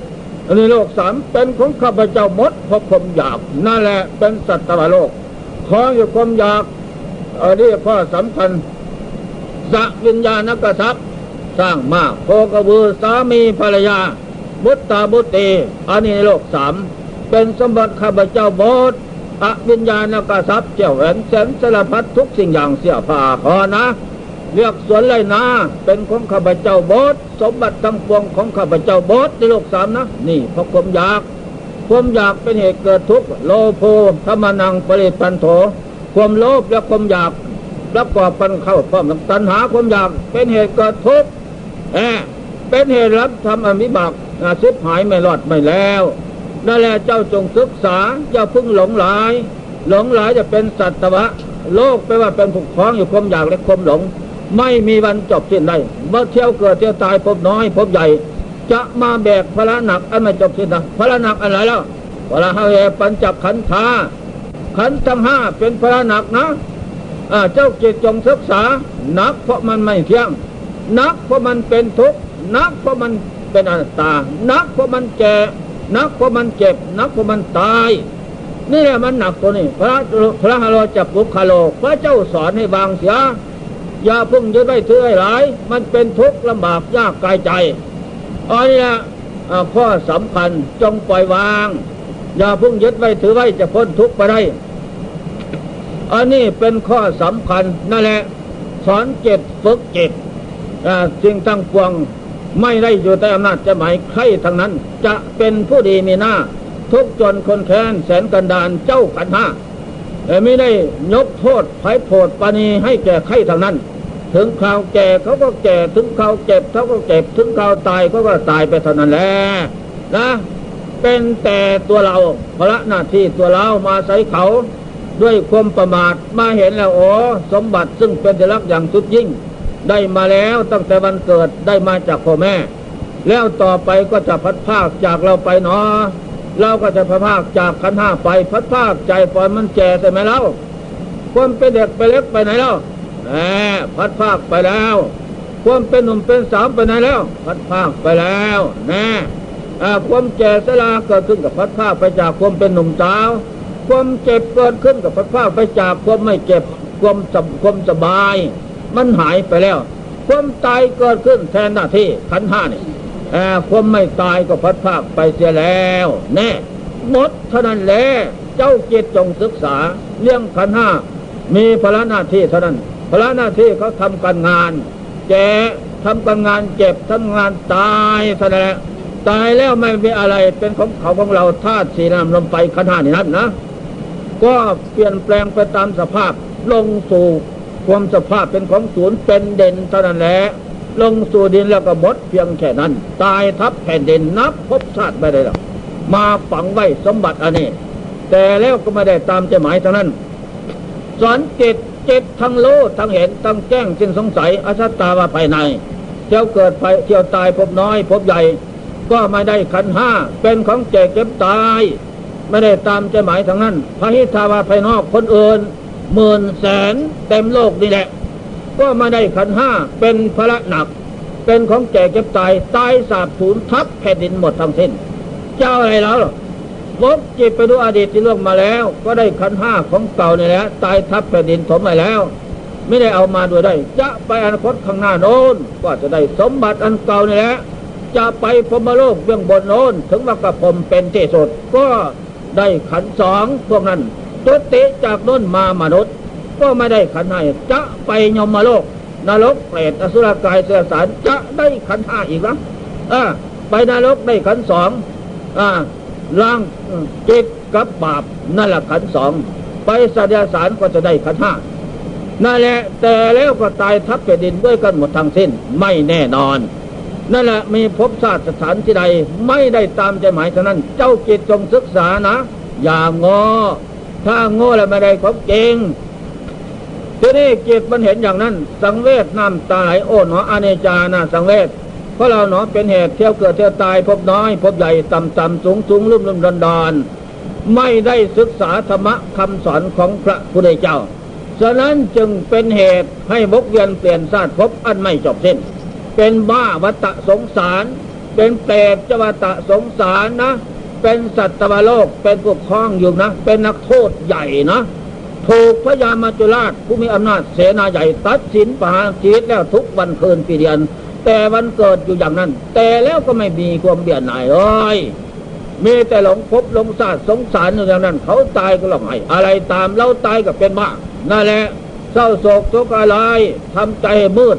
ในโลกสามเป็นของข้าพเจ้าหมดเพราะความอยากนั่นแหละเป็นสัตว์โลกขออยู่ความอยากอันนี้ข้อสำคัญสวิญญาณกษัตริย์ สร้างมากโคกระบือสามีภรรยา บุตรตาบุตรีอันนี้ในโลกสามเป็นสมบัติข้าพเจ้าหมดอวิญญาณกษัตริย์เจ้าแหวนแสนสารพัดทุกสิ่งอย่างเสียผ้าพอนะเรียกสวนไรนาเป็นของข้าพเจ้าบสสมบัติทั้งปวงของข้าพเจ้าบสในโลกสามนะ นี่เพราะความอยากความอยากเป็นเหตุเกิดทุกข์โลโภธรรมนังปริปันโถ ความโลภและความอยากประกอบกันเข้าพร้อมตัณหาความอยากเป็นเหตุเกิดทุกข์ เป็นเหตุรับทำอมิบากอาชิบหายไม่รอดไม่แล้วนั่นแหละเจ้าจงศึกษาอย่าพึ่งหลงหลาย หลงหลายจะเป็นสัตวะ โลกแปว่าเป็นผูกคล้องอยู่ความอยากและความหลง ไม่มีวันจบสิ้นได้เมื่อเที่ยวเกิดเที่ยวตายพบน้อยพบใหญ่ จะมาแบกพระหนักอันไม่จบสิ้นนะพระหนักอะไรแล้วพระหาเอปัญจขันธาขันธ์ทั้งห้าเป็นพระหนักนะเจ้าจิตจงศึกษาหนักเพราะมันไม่เที่ยง นักเพราะมันเป็นทุกข์นักเพราะมันเป็นอนัตตา นักเพราะมันแก่นักเพราะมันเจ็บ นักเพราะมันตาย นี่แหละมันหนักตัวนี้ พระพระฮาโลจับปุคาโล พระเจ้าสอนให้วางเสียอย่าพึ่งยึดไว้ถือให้หลาย มันเป็นทุกข์ลำบากยากกายใจอันนี้ละข้อสำคัญจงปล่อยวาง อย่าพึ่งยึดไว้ถือไว้จะพ้นทุกข์ไปได้อันนี้เป็นข้อสำคัญนั่นแหละสอนเจ็ดฝึกเจ็ด สิ่งทั้งปวงไม่ได้อยู่ใต้อำนาจจะหมายใครทั้งนั้น จะเป็นผู้ดีมีหน้า ทุกจนคนแค้นแสนกันดานเจ้าขันห้าแต่ไม่ได้ยกโทษไผ่โผดปานีให้แก่ใครทั้งนั้น ถึงข่าวแก่เขาก็แก่ถึงข่าวเจ็บเขาก็เจ็บถึงข่าวตายเขาก็ตายไปเท่านั้นแหละนะ เป็นแต่ตัวเราพระหน้าที่ตัวเรามาใส่เขาด้วยความประมาทมาเห็นแล้วโอ้สมบัติซึ่งเป็นที่รักอย่างสุดยิ่ง ได้มาแล้วตั้งแต่วันเกิดได้มาจากพ่อแม่ แล้วต่อไปก็จะพัดภาคจากเราไปเนาะเราก็จะพัดภาคจากขันห้าไป พัดภาคใจปล่อยมันแก่ใช่ไหมเล่าความเป็นเด็กไปเล็กไปไหนแล้วแหมพัดภาคไปแล้ว ความเป็นหนุ่มเป็นสาวไปไหนแล้ว พัดภาคไปแล้วแน่อ่าความแก่สลาเกิดขึ้นกับพัดภาคไปจากความเป็นหนุ่มสาว ความเจ็บเกิดขึ้นกับพัดภาคไปจากความไม่เจ็บความสบความสบาย มันหายไปแล้ว ความตายเกิดขึ้นแทนหน้าที่ขันห้านี่อ่ความไม่ตายก็พัดภาคไปเสียแล้ว แน่หมดเท่านั้นแหละเจ้าจิตจงศึกษาเรื่องขันห้ามีภาระหน้าที่เท่านั้นภาระหน้าที่เขาทำการงานแก่ทำการงานเจ็บทำงานตายเท่านั้นแหละตายแล้วไม่มีอะไรเป็นของเขาของเราธาตุสีน้ำลมไฟขันห้านี่นั่นนะ ก็เปลี่ยนแปลงไปตามสภาพลงสู่ ความสภาพเป็นของศูนย์เป็นเด่นเท่านั้นแหละลงสู่ดินแล้วก็หมดเพียงแค่นั้น ตายทับแผ่นดินนับพบชาติไปเลยหรอกมาฝังไว้สมบัติอันนี้ แต่แล้วก็ไม่ได้ตามใจหมายเท่านั้น สอนจิตจิตทั้งรู้ทั้งเห็นทั้งแจ้งสิ้นสงสัยอสัตตาว่าภายในเที่ยวเกิดไปเที่ยวตายพบน้อยพบใหญ่ ก็ไม่ได้ขันห้าเป็นของแจกเก็บตาย ไม่ได้ตามใจหมายทั้งนั้นพระหิทาวาภายนอกคนอื่น หมื่นแสนเต็มโลกนี่แหละ ก็ม่ได้ขันห้าเป็นพระหนัก เป็นของแจกเก็บตายตายสาบสูญทับแผ่นดินหมดทั้งสิ้น เจ้าอะไรแล้ววกจิตไปดูอดีตที่ล่วงมาแล้ว ก็ได้ขันห้าของเก่านี่แหละตายทับแผ่นดินถมไปแล้ว ไม่ได้เอามาด้วยได้ จะไปอนาคตข้างหน้าโน้นก็จะได้สมบัติอันเก่านี่แหละจะไปพรมโลกเบื้องบนโน้นถึงว่ากระผมเป็นที่สุดก็ได้ขันสองพวกนั้น ตุติจากโน้นมามนุษย์ ก็ไม่ได้ขันให้จะไปยมโลก นรกเปรตอสุรกายเสือสารจะได้ขันห้าอีกแล้วอ่าไปนรกได้ขันสองอ่าล่างจิตกับบาปนั่นแหละขันสองไปสัตยสารก็จะได้ขันห้านั่นแหละแต่แล้วก็ตายทับแผ่นดินด้วยกันหมดทั้งสิ้นไม่แน่นอน นั่นแหละมีภพชาสติสถานที่ใดไม่ได้ตามใจหมายเท่านั้น เจ้าจิตจงศึกษานะ อย่างงอ ถ้าโง่แล้วไม่ได้ของจริงทีนี้จิตมันเห็นอย่างนั้น สังเวชน้ำตาไหลโอ้หนออเนจานะสังเวชเพราะเราหนอเป็นเหตุเที่ยวเกิดเที่ยวตายพบน้อย พบใหญ่ต่ำต่ำสูงสูงลุ่มลุ่มดอนดอนไม่ได้ศึกษาธรรมะคำสอนของพระพุทธเจ้า ฉะนั้นจึงเป็นเหตุให้บกเวียนเปลี่ยนชาติพบอันไม่จบสิ้น เป็นบ้าวัตสงสาร เป็นเปรตจวัตะสงสารนะ เป็นสัตวโลกเป็นพวกคล้องอยู่นะ เป็นนักโทษใหญ่นะ ถูกพระยามาจุราชผู้มีอำนาจเสนาใหญ่ตัดสินประหารชีวิตแล้วทุกวันคืนปีเดือนแต่วันเกิดอยู่อย่างนั้น แต่แล้วก็ไม่มีความเบียดหน่ายเลยมีแต่หลงพบหลงศาสตร์สงสารอยู่อย่างนั้น เขาตายก็หลงไห้อะไรตามเราตายก็เป็นบ้านั่นแหละเศร้าโศกทุกข์อะไรทำใจมืด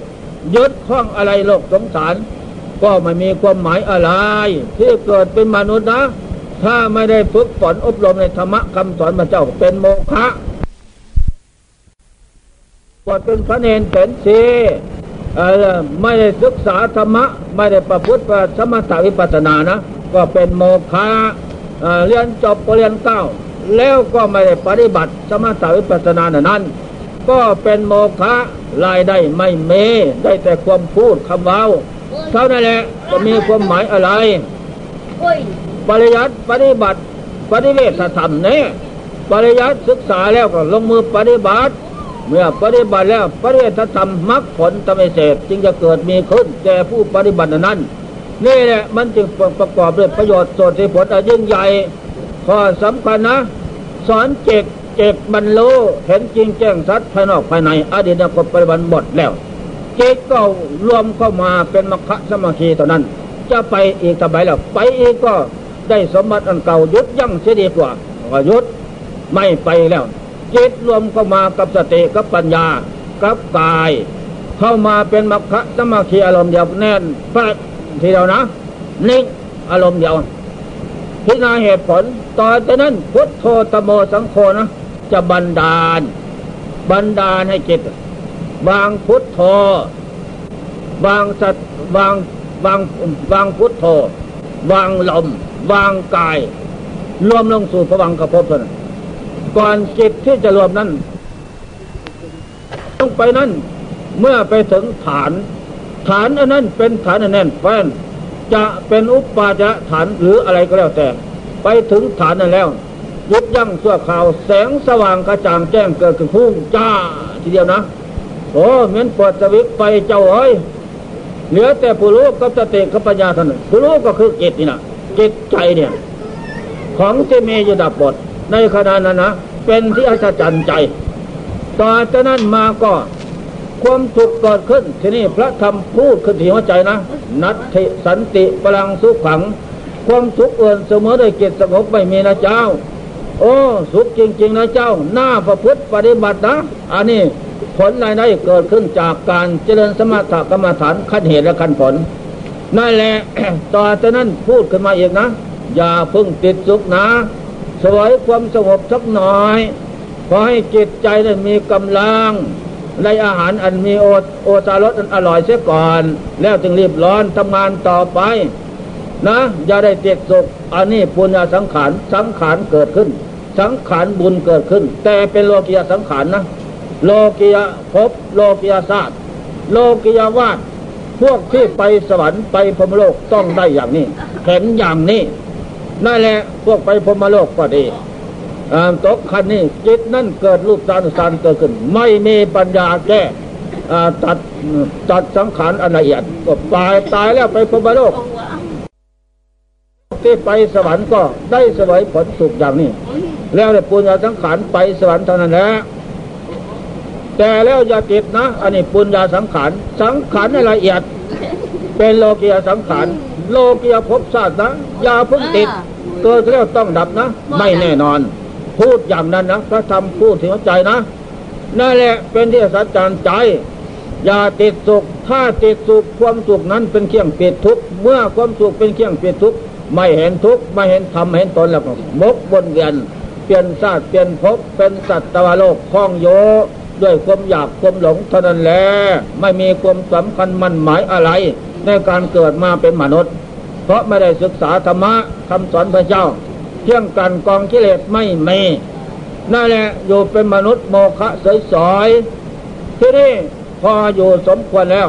ยึดข้องอะไรโลกสงสาร ก็ไม่มีความหมายอะไร ที่เกิดเป็นมนุษย์นะ ถ้าไม่ได้ฝึกฝนอบรมในธรรมะคำสอนพระเจ้าเป็นโมฆะกว่าเป็นพระเนนเป็นสีไม่ได้ศึกษาธรรมะ ไม่ได้ประพฤติสมถวิปัสสนานะ ก็เป็นโมฆะเรียนจบปรริญญาเก้าแล้วก็ไม่ได้ปฏิบัติสมถวิปัสสนานั้น ก็เป็นโมฆะรายได้ไม่เมได้แต่ความพูดคำเว้าเท่านั้นแหละจะมีความหมายอะไร ปริยัติปฏิบัติ ปฏิเวทธรรมเนี่ยปริยัติศึกษาแล้วก็ลงมือปฏิบัติ เมื่อปฏิบัติแล้วปฏิเวทธรรมมรรคผลตมเสพจึงจะเกิดมีขึ้นแก่ผู้ปฏิบัตินั้นนี่แหละมันจึงประกอบด้วยประโยชน์ส่วนที่ผลอันยิ่งใหญ่ข้อสำคัญนะ สอนเจกเจกบรรลุเห็นจริงแจ้งชัดภายนอกภายใน อดีตอนาคตปัจจุบันหมดแล้ว เจกก็รวมเข้ามาเป็นมรรคสมาธิเท่านั้น จะไปอีกต่อไปแล้วไปอีกก็ ได้สมบัติอันเก่ายุดยั่งเสียดีกว่าว่ายุดไม่ไปแล้วจิตรวมเข้ามากับสติกับปัญญากับกาย เข้ามาเป็นมรรคสมาธิอารมณ์เดียวแน่นแป๊ทีเดียวนะนิ่งอารมณ์เดียวพิจารณาเหตุผลต่อจากนั้นพุทโธตโมสังโฆนะจะบันดาล บันดาลให้จิตวางพุทโธวางสัตวางวางวางพุทโธวางลม วางกาย รวมลงสู่พวังกระพบเท่านั้นก่อนจิตที่จะรวมนั้นต้องไปนั้นเมื่อไปถึงฐาน ฐานอันนั้นเป็นฐานอันแน่นแฟนจะเป็นอุปปาจะฐานหรืออะไรก็แล้วแต่ ไปถึงฐานนั้นแล้วยุบยั้งชั่วข่าว แสงสว่างกระจ่างแจ้งเกิดขึ้นพุ่งจ้าทีเดียวนะ โอ้เหมือนเปิดสวิตไปเจ้าเอ้ยเหลือแต่ผู้รู้กับสติกับปัญญาเท่านั้นผู้รู้ก็คือจิตนี่นะ จิตใจเนี่ย ของที่มีอยู่ดับหมดในขณะนั้นนะเป็นที่อัศจรรย์ใจ ต่อจากนั้นมาก็ความทุกข์เกิดขึ้น ที่นี้พระธรรมพูดขึ้นที่หัวใจนะ นัตถิสันติพลังสุขขัง ความทุกข์เอื่นเสมอด้วยเกียรติสงบไม่มีนะเจ้า โอ้ สุขจริง ๆ นะเจ้า หน้าประพฤติปฏิบัตินะ อันนี้ผลรายได้เกิดขึ้นจากการเจริญสมถกรรมฐานขั้นเหตุและขั้นผล นั่นแหละต่อจากนั้นพูดขึ้นมาอีกนะ อย่าพึ่งติดสุขนะสวยความสงบสักหน่อยขอให้จิตใจได้มีกำลังในอาหารอันมีโอโอตารสอันอร่อยเสียก่อน แล้วจึงรีบร้อนทำงานต่อไป นะ อย่าได้ติดสุขอันนี้ปุญญาสังขารสังขารเกิดขึ้น สังขารบุญเกิดขึ้น แต่เป็นโลกียสังขารนะ โลกียภพโลกียศาสตร์โลกียวาด พวกที่ไปสวรรค์ไปพรมโลกต้องได้อย่างนี้เห็นอย่างนี้นั่นแหละพวกไปพรมโลกก็ดีตกคันนี้จิตนั่นเกิดรูปสารสารเกิดขึ้น ไม่มีปัญญาแก้ตัดตัดสังขารอนละเอียดก็ตายตายแล้วไปพรมโลกที่ไปสวรรค์ก็ได้สวยผลสุขอย่างนี้ แล้วได้ปุญญาสังขารไปสวรรค์เท่านั้นแหละ แต่แล้วอย่าติดนะ อันนี้ปุญญาสังขาร สังขารในละเอียด เป็นโลกียสังขาร โลกียภพชาตินะ อย่าพึ่งติด เกิดแล้วต้องดับนะ ไม่แน่นอน พูดอย่างนั้นนะพระธรรมพูดถึงใจนะนั่นแหละเป็นที่สัจจารใจ อย่าติดสุข ถ้าติดสุขความสุขนั้นเป็นเครื่องปิดทุกข์เมื่อความสุขเป็นเครื่องปิดทุกข์ไม่เห็นทุกข์ไม่เห็นธรรมเห็นตนแล้วก็มกบนเวียนเปลี่ยนชาติเปลี่ยนภพเป็นสัตว์ตวโลกคล้องโย ด้วยความอยากความหลงเท่านั้นแหละไม่มีความสำคัญมั่นหมายอะไร ในการเกิดมาเป็นมนุษย์ เพราะไม่ได้ศึกษาธรรมะคำสอนพระเจ้าเที่ยงกันกองกิเลสไม่มีนั่นแหละอยู่เป็นมนุษย์โมฆะสอยๆที่นี่พออยู่สมควรแล้ว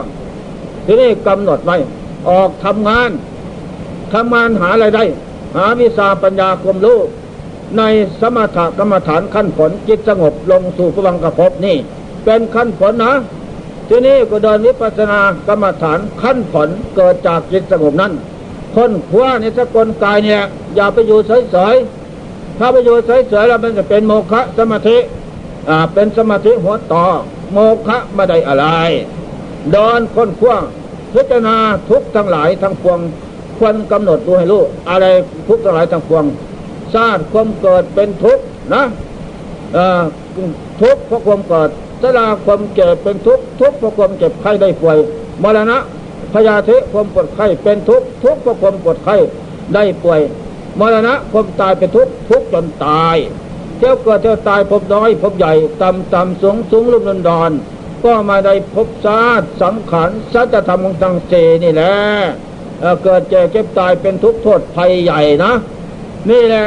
ที่นี่กำหนดไว้ออกทำงานทำงานหาอะไรได้ หาวิชาปัญญาความรู้ ในสมถกรรมฐานขั้นผลจิตสงบลงสู่พวังกภพนี่ เป็นขั้นผลนะ ที่นี่ก็เดินวิปัสสนากรรมฐานขั้นผลเกิดจากจิตสงบนั้นคนขว้าในสกลกายเนี่ย อย่าไปอยู่เฉยๆถ้าไปอยู่เฉยๆแล้วมันจะเป็นโมฆะสมาธิอ่าเป็นสมาธิหัวต่อ โมฆะไม่ได้อะไรเดินคนขว้าพิจารณาทุกทั้งหลายทั้งปวงควรกำหนดดูให้รู้อะไรทุกทั้งหลายทั้งปวง ชาติความเกิดเป็นทุกข์นะทุกข์เพราะความเกิดสลาความเจ็บเป็นทุกข์ทุกข์เพราะความเจ็บไข้ได้ป่วย มรณะพยาธิความปวดไข้เป็นทุกข์ทุกข์เพราะความปวดไข้ได้ป่วย มรณะความตายเป็นทุกข์ทุกข์จนตาย เที่ยวเกิดเที่ยวตายพบน้อยพบใหญ่ต่ำต่ำสูงสูงลุ่มนดอน ก็มาได้พบชาติสังขารสัจธรรมของตังเจนี่แหละเกิดเจ็บเก็บตายเป็นทุกข์โทษภัยใหญ่นะ นี่แหละ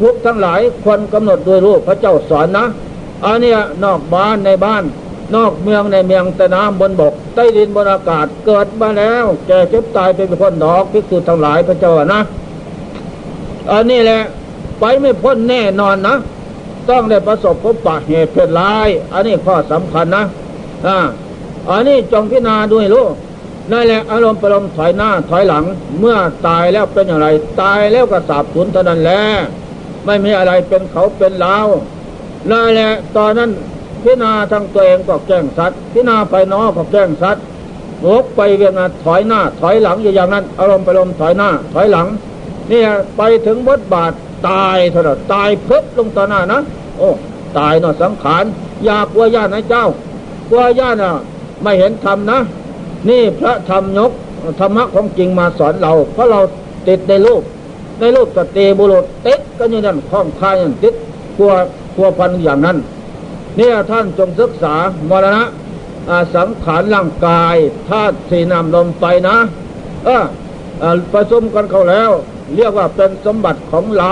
ทุกทั้งหลายควรกำหนดโดยรูปพระเจ้าสอนนะอันนี้นอกบ้านในบ้าน นอกเมืองในเมืองแต่น้ำบนบก ใต้ดินบนอากาศเกิดมาแล้วแก่เจ็บตายเป็นพ้นดอกพิสูจน์ทั้งหลายพระเจ้านะอันนี้แหละไปไม่พ้นแน่นอนนะต้องได้ประสบพบปะเหตุเพศร้าย อันนี้ข้อสำคัญนะอ่าอันนี้จงพิจารณาด้วยลูก นั่นแหละอารมณ์ประลมถอยหน้าถอยหลัง เมื่อตายแล้วเป็นอย่างไร ตายแล้วก็สาบสูญเท่านั้นแหละไม่มีอะไรเป็นเขาเป็นเรานั่นแหละตอนนั้นพิณาทางตัวเองก็แกล้งสัตว์พิณาไปนอก็แกล้งสัตว์วกไปเวียนมาถอยหน้า ถอยหลังอยู่อย่างนั้น อารมณ์ไปลมถอยหน้า ถอยหลังนี่ไปถึงบทบาทตายเท่านั้นตายเพิบลงต่อหน้านะโอ้ตายเนาะสังขารอย่ากลัวญาตินะเจ้า กลัวญาติน่ะไม่เห็นธรรมนะ นี่พระธรรมยกธรรมะของจริงมาสอนเรา เพราะเราติดในรูปในรูปสติบุรุษติดก็อย่างนั้นคล้องคายอย่างติดพัวพัวพันอย่างนั้น เนี่ยท่านจงศึกษามรณะสังขารร่างกายธาตุสีน้ำลมไฟนะเออประชุมกันเขาแล้ว เรียกว่าเป็นสมบัติของเรา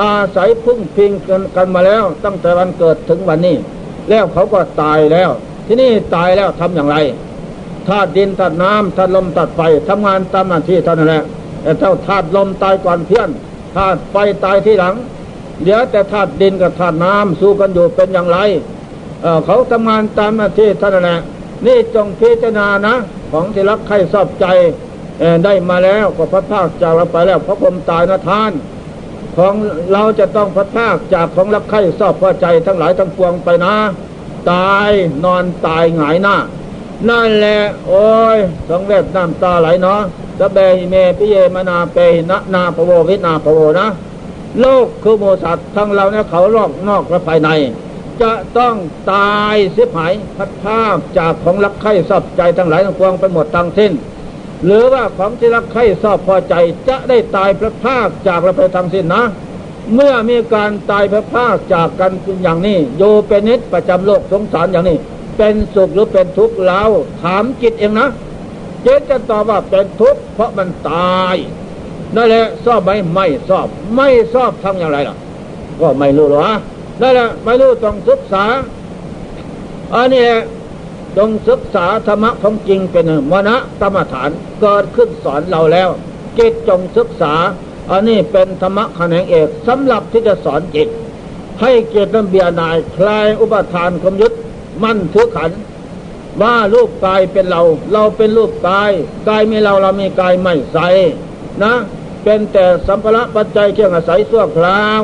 อาศัยพึ่งพิงกันกันมาแล้ว ตั้งแต่วันเกิดถึงวันนี้ แล้วเขาก็ตายแล้ว ที่นี่ตายแล้วทำอย่างไร ธาตุดินธาตุน้ำธาตุลมธาตุไฟทำงานตามหน้าที่เท่านั้นแหละแต่เท่าธาตุลมตายก่อนเพี้ยนธาตุไฟตายที่หลังเดี๋ยวแต่ธาตุดินกับธาตุน้ำสู้กันอยู่เป็นอย่างไรเเขาทำงานตามหน้าที่ท่านแหละนี่จงพิจารณานะ ของที่รักใครชอบใจได้มาแล้วก็พัดภาคจากเราไปแล้วเพราะผมตายนะท่าน ของเราจะต้องพัดภาคจากของรักใครชอบพอใจทั้งหลายทั้งปวงไปนะ ตายนอนตายหงายหน้า นั่นแหละ โอ้ยสองเวทน้ำตาไหลเนาะสเบยเมพิเยมนาเปนะนาปโววินาปโวนะ โลกคือโมสัตทั้งเราเนี่ยเขาลอกนอกและภายใน จะต้องตายเสียหายพัดภาพจากของรักใคร่ชอบใจทั้งหลายทั้งปวงไปหมดทั้งสิ้น หรือว่าของที่รักใคร่ชอบพอใจจะได้ตายพระภาคจากเราไปทั้งสิ้นนะ เมื่อมีการตายพระภาคจากกันอย่างนี้โยเป็นนิดประจำโลกสงสารอย่างนี้ เป็นสุขหรือเป็นทุกข์เราถามจิตเองนะเจตจะตอบว่าเป็นทุกข์เพราะมันตายนั่นแหละชอบไหมไม่ชอบ ไม่ชอบทำอย่างไรล่ะ ก็ไม่รู้หรอนั่นแหละไม่รู้ต้องศึกษาอันนี้ต้องศึกษาธรรมะของจริงเป็นมณะกรรมฐานเกิดขึ้นสอนเราแล้วจิตจงศึกษา อันนี้เป็นธรรมะแขนงเอกสำหรับที่จะสอนจิต ให้เกิดน้ำเบียนายคลายอุปทานคมยุทธ มั่นถือขัน ว่ารูปกายเป็นเรา เราเป็นรูปกายกายไมีเราเรามีกายไม่ใสนะ เป็นแต่สัมภาระปัจจัยเครื่องอาศัยสั่วคราว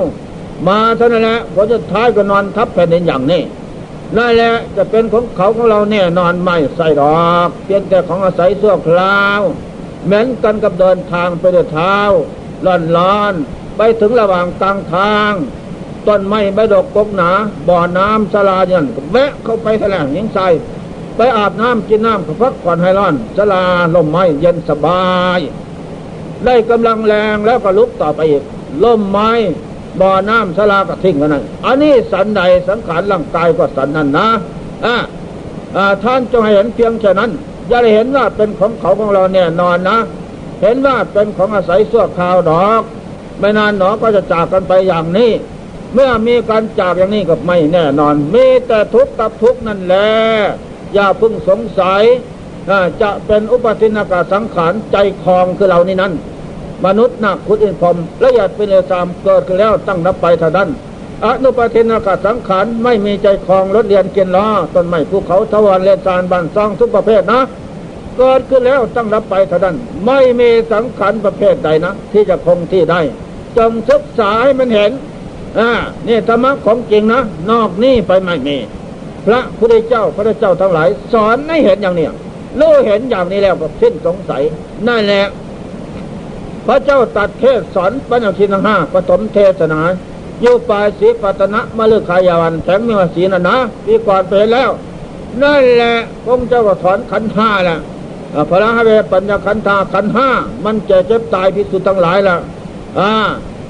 มาเท่านั้นแหละผลจะท้ายก็นอนทับแผ่นดินอย่างนี้นั่นแหละจะเป็นของเขาของเราแน่นอนไม่ใส่ดอกเพียงแต่ของอาศัยสั่วคราว เหมือนกันกับเดินทางไปด้วยเท้าล่อนล้อนไปถึงระหว่างกลางทาง ต้นไม้ใบดอกกกหนา บ่อน้ำสลาเนี่ยแวะเข้าไปแถลงยิงใส่ไปอาบน้ำกินน้ำก็พักผ่อนให้ร้อนสลาลมไม้เย็นสบาย ได้กำลังแรงแล้วก็ลุกต่อไปอีกล่มไม้บ่อน้ำสลาก็ทิ้งกันนั่นอันนี้สันใดสังขารร่างกายก็สันนั้นนะอ่าท่านจงให้เห็นเพียงแค่นั้น อย่าได้เห็นว่าเป็นของเขาของเราแน่นอนนะ เห็นว่าเป็นของอาศัยสั่วคราวดอก ไม่นานหนอก็จะจากกันไปอย่างนี้ เมื่อมีการจากอย่างนี้ก็ไม่แน่นอน มีแต่ทุกข์กับทุกข์นั่นแหละอย่าพึ่งสงสัยจะเป็นอุปตินากาสังขารใจคลองคือเรานี่นั้น มนุษย์นักคุดอินพรมละเอียดเป็นเอสามเกิดขึ้นแล้วตั้งนับไปเท่านั้นอนุปตินากาสังขารไม่มีใจคลองรถเรียนเกียนล้อต้นไม้ภูเขาทวารเลนซานบันซองทุกประเภทนะเกิดขึ้นแล้วตั้งรับไปเท่านั้น ไม่มีสังขารประเภทใดนะ ที่จะคงที่ได้จงศึกษาให้มันเห็น อ่านี่ธรรมะของจริงนะ นอกนี้ไปไม่มี พระพุทธเจ้าพระเจ้าทั้งหลาย สอนให้เห็นอย่างนี้รู้เห็นอย่างนี้แล้วก็สิ้นสงสัยนั่นแหละพระเจ้าตัดเทศสอนปัญญาชินห้าปฐมเทศนาอยู่ปลายสีปัตนะมะลึกขายาวันแข็งมีวสีนะนะปีก่อนไปแล้ว นั่นแหละพระเจ้าก็สอนขันห้าแหละพระราหเวปัญญาขันธาขันห้ามันจ็บเจ็บตายพิสุทั้งหลายละอ่า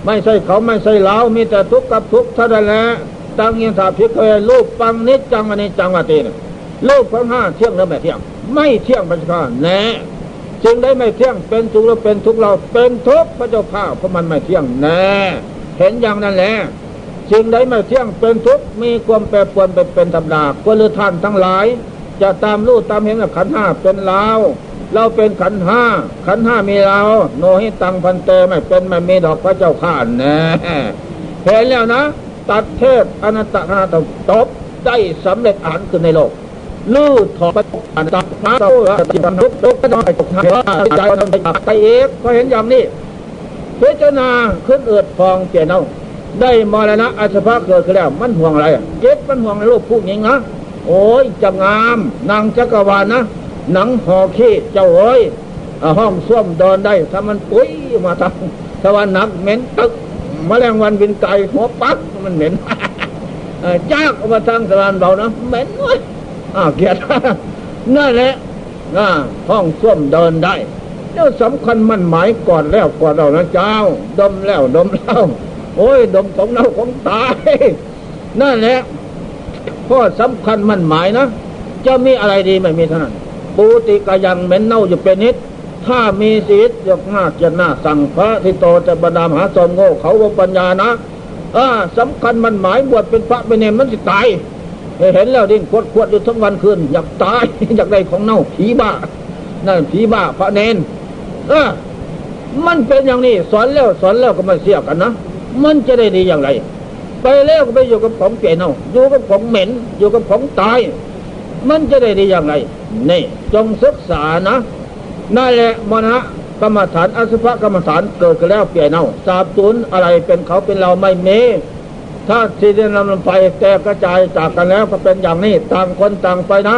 ไม่ใช่เขาไม่ใช่เรามีแต่ทุกข์กับทุกข์เท่านั้นแหละตั้งยังถาพิเคยรูปปังนิจจังวันนี้จังวัตีนรูปทั้งห้าเที่ยงหรือไม่เที่ยง ไม่เที่ยงพระเจ้าแน่จึงได้ไม่เที่ยงเป็นทุกข์หรือเป็นทุกข์เราเป็นทุกข์พระเจ้าข้าเพราะมันไม่เที่ยงแน่เห็นอย่างนั้นแหละสิ่งใดไม่เที่ยงเป็นทุกข์มีความแปรปรวนเป็นเป็นธรรมดาก็เลยท่านทั้งหลาย จะตามรู้ตามเห็นกับขันห้าเป็นเรา เราเป็นขันห้า ขันห้ามีเรา โนหิตังพันเตไม่เป็นไม่มีดอกพระเจ้าข้าแน่เห็นแล้วนะ ตัดเทศอนัตตนาตตบได้สำเร็จอ่านขึ้นในโลกลื้อถอดอันตัดมาเราจิตนุกทุกก็ต้องไปตกใจใจมันไปเอกก็เห็นอย่างนี้พิจารณาขึ้นเอือดฟองเจนเอาได้มรณะอาชภะเกิดขึ้นแล้ว มันห่วงอะไรเจ็บมันห่วงในโลกผู้หญิงนะโอ้ยจะงามนางจักรวาลนะ หนังห่อขี้เจ้าเอ้ยห้องส้วมดอนได้ ถ้ามันปุ้ยมาทำถ้าวันนักเหม็นตึกมแมลงวันบินไก่หัวปักมันเหม็นจ้ากมาทางสะพานเบานะเหม็นเว้ยอ้าเกียรตินั่นแหละห้องส้วมเดินได้แล้วสำคัญมันหมายก่อนแล้วก่อนเรานะเจ้า ดมแล้วดมแล้วโอ้ย ดมของเราของตายนั่นแหละข้อสำคัญมันหมายนะจะมีอะไรดีไม่มีเท่านั้น ปูติกายังเหม็นเน่าอยู่เป็นนิด ถ้ามีศีลยกหน้าเกียรหน้าสั่งพระที่โตจะบรรดามหาสมโง่เขาวปัญญานะอ่าสำคัญมันหมายบวชเป็นพระเป็นเนรมันสิตายเห็นแล้วดิ้นขวดขวดอยู่ทั้งวันคืนอยากตายอยากได้ของเน่าผีบ้านั่นผีบ้าพระเนนเออมันเป็นอย่างนี้สอนแล้วสอนแล้วก็ไม่เสียกันนะมันจะได้ดีอย่างไร ไปแล้วก็ไปอยู่กับของเก่เน่าอยู่กับของเหม็น อยู่กับของตาย มันจะได้ดีอย่างไร นี่จงศึกษานะนั่นแหละมณะกรรมฐานอสุภกรรมฐานเกิดกันแล้วเปลี่ยนเอาสาบสูญอะไรเป็นเขาเป็นเราไม่มีถ้าที่ได้นำลงไปแตกกระจายจากกันแล้วก็เป็นอย่างนี้ต่างคนต่างไปนะ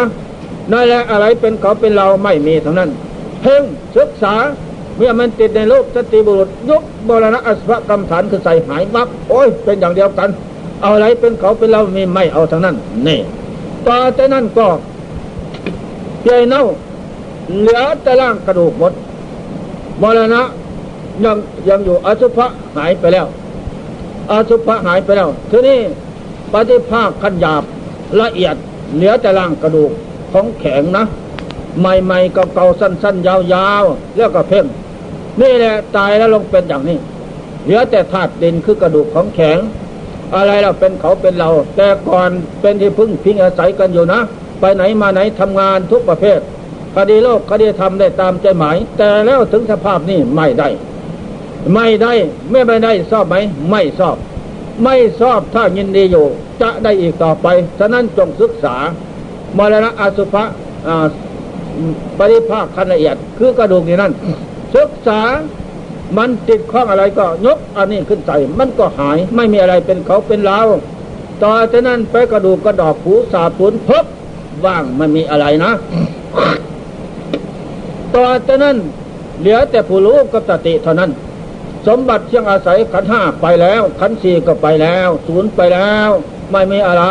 นั่นแหละอะไรเป็นเขาเป็นเราไม่มีทั้งนั้น เพ่งศึกษาเมื่อมันติดในโลกสติบุรุษยุบรณะอสุภกรรมฐานคือใส่หายวับโอ้ยเป็นอย่างเดียวกัน เอาอะไรเป็นเขาเป็นเราไม่ไม่เอาทั้งนั้นนี่ต่อจากนั้นก็ เจเน่าเหลือแต่ร่างกระดูกหมดมรณะยังยังอยู่อสุภะหายไปแล้วอสุภะหายไปแล้วทีนี้ปฏิภาคขันหยาบละเอียดเหลือแต่ร่างกระดูกของแข็งนะใหม่ๆเก่าๆสั้นๆ ยาวๆแล้วก็เพ่งนี่แหละตายแล้วลงเป็นอย่างนี้ เหลือแต่ธาตุดินคือกระดูกของแข็ง อะไรเราเป็นเขาเป็นเรา แต่ก่อนเป็นที่พึ่งพิงอาศัยกันอยู่นะ ไปไหนมาไหนทำงานทุกประเภท คดีโลกคดีธรรมได้ตามใจหมาย แต่แล้วถึงสภาพนี้ไม่ได้ ไม่ได้ไม่ไม่ได้ชอบไหม ไม่ชอบ ไม่ชอบถ้ายินดีอยู่ จะได้อีกต่อไป ฉะนั้นจงศึกษามรณะอสุภะปริภาคขละเอียด คือกระดูกนี่นั่นศึกษามันติดข้องอะไรก็ยกอันนี้ขึ้นใส่มันก็หายไม่มีอะไรเป็นเขาเป็นเราต่อจากนั้นไปกระดูกกระดอกผูสาบผลพบ ว่างไม่มีอะไรนะ ต่อจากนั้น เหลือแต่ผู้รู้กับสติเท่านั้น สมบัติเชียงอาศัยขันห้าไปแล้ว ขันสี่ก็ไปแล้ว ศูนย์ไปแล้ว ไม่มีอะไร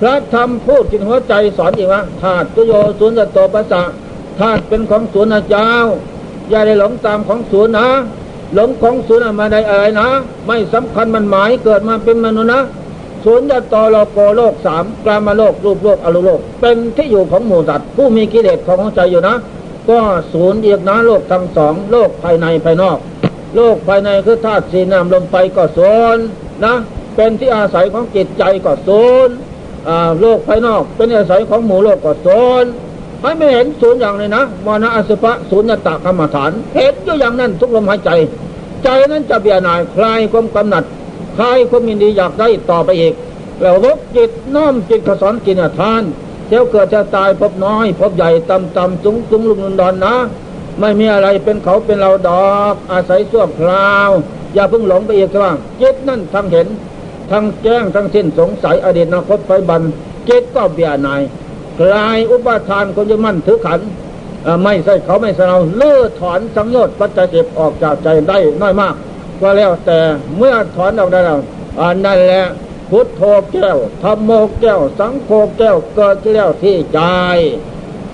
พระธรรมพูดกินหัวใจสอนอีกว่าธาตุตุโยสุนโตปัสสะธาตุเป็นของศูนย์นะเจ้า อย่าได้หลงตามของศูนย์นะหลงของศูนย์มาได้อะไรนะ ไม่สำคัญมันหมายเกิดมาเป็นมนุษย์นะ ศูนย์ตโลโกโลกสามกลามโลกรูปโลกอรูโลก เป็นที่อยู่ของหมู่สัตว์ผู้มีกิเลสของใจอยู่นะ ก็ศูนย์เอียกนะโลกทั้งสองโลกภายในภายนอก โลกภายในคือธาตุสีน้ำลมไปก็ศูนย์นะ เป็นที่อาศัยของจิตใจก็ศูนย์โลกภายนอก เป็นอาศัยของหมู่โลกก็ศูนย์ให้ไม่เห็นศูนย์อย่างเลยนะมรณะอสุภะศูนย์ตะกรรมฐานเห็นอยู่อย่างนั้นทุกลมหายใจ ใจนั้นจะเบียนายคลายความกำหนัด คลายความมินดีอยากได้ต่อไปอีก แล้วลกจิตน้อมจิตขสอนกินทานเจ้าเกิดจะตายพบน้อย พบใหญ่ต่ำต่ำสูงสูงลุงลุนดอนนะ ไม่มีอะไรเป็นเขาเป็นเราดอก อาศัยส่วคราว อย่าเพิ่งหลงไปอีกว่าจิตนั่นทั้งเห็น ทั้งแจ้งทั้งสิ้นสงสัยอดีตอนาคตไฟบันจิตก็เบียนายคลายอุปทานคนจะมั่นถือขันไม่ใช่เขาไม่ใช่เราเลื่อถอนสังโยชน์ปัจจัยเจ็บออกจากใจได้น้อยมาก ก็แล้วแต่เมื่อถอนออกได้แล้วอันนั้นแหละพุทโธแก้วธรรมโมแก้ว สังโฆแก้วเกิดแล้วที่ใจ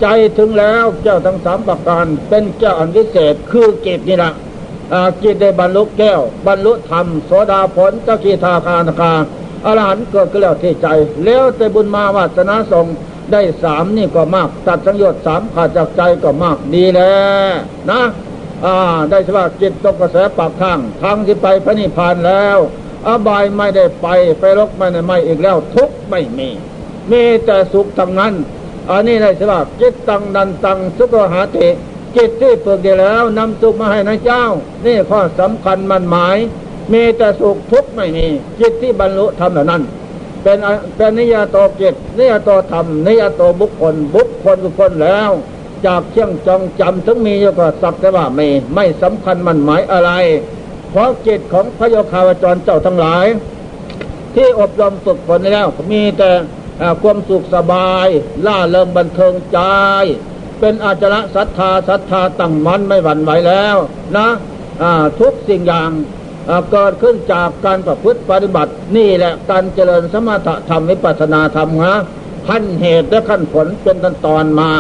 ใจถึงแล้วแก้วทั้งสามประการเป็นแก้วอันวิเศษคือกินี่แหละกิจได้บรรลุแก้ว บรรลุธรรมโสดาผลเจ้าขีทาคานาคาอรหันต์เกิดขึ้นแล้วที่ใจ แล้วแต่บุญมาวาสนาส่งได้สามนี่ก็มาก ตัดสังโยชน์สามขาดจากใจก็มากดีแล้วนะ อ่าได้สภาพจิตตกกระแสปากข้างทางที่ไปพระนิพพานแล้ว อบายไม่ได้ไปไปรกไม่ได้ไม่อีกแล้ว ทุกไม่มี มีแต่สุขทั้งนั้น อันนี้ได้สภาพจิตตังดันตังสุขหาเตจิตที่เปิดดีแล้วนำสุขมาให้นายเจ้า นี่ข้อสำคัญมันหมาย มีแต่สุขทุกไม่มี จิตที่บรรลุธรรมเหล่านั้น เป็นเป็นนิยตโตจิตนิยตโตธรรมนิยตบุคคลบุคคลบุคคลแล้ว จากเชี่ยงจองจำถึงมีก็สักแต่ว่าไม่ไม่สำคัญมันหมายอะไร เพราะจิตของพระโยคาวจรเจ้าทั้งหลาย ที่อบรมฝึกฝนแล้ว มีแต่ความสุขสบาย ล่าเริงบันเทิงใจ เป็นอาจระศรัทธาศรัทธาตั้งมันไม่หวั่นไหวแล้วนะทุกสิ่งอย่างเกิดขึ้นจากการประพฤติปฏิบัตินี่แหละการเจริญสมถะธรรมวิปัสนาธรรมฮะขั้นเหตุและขั้นผลเป็นตอนตอนมา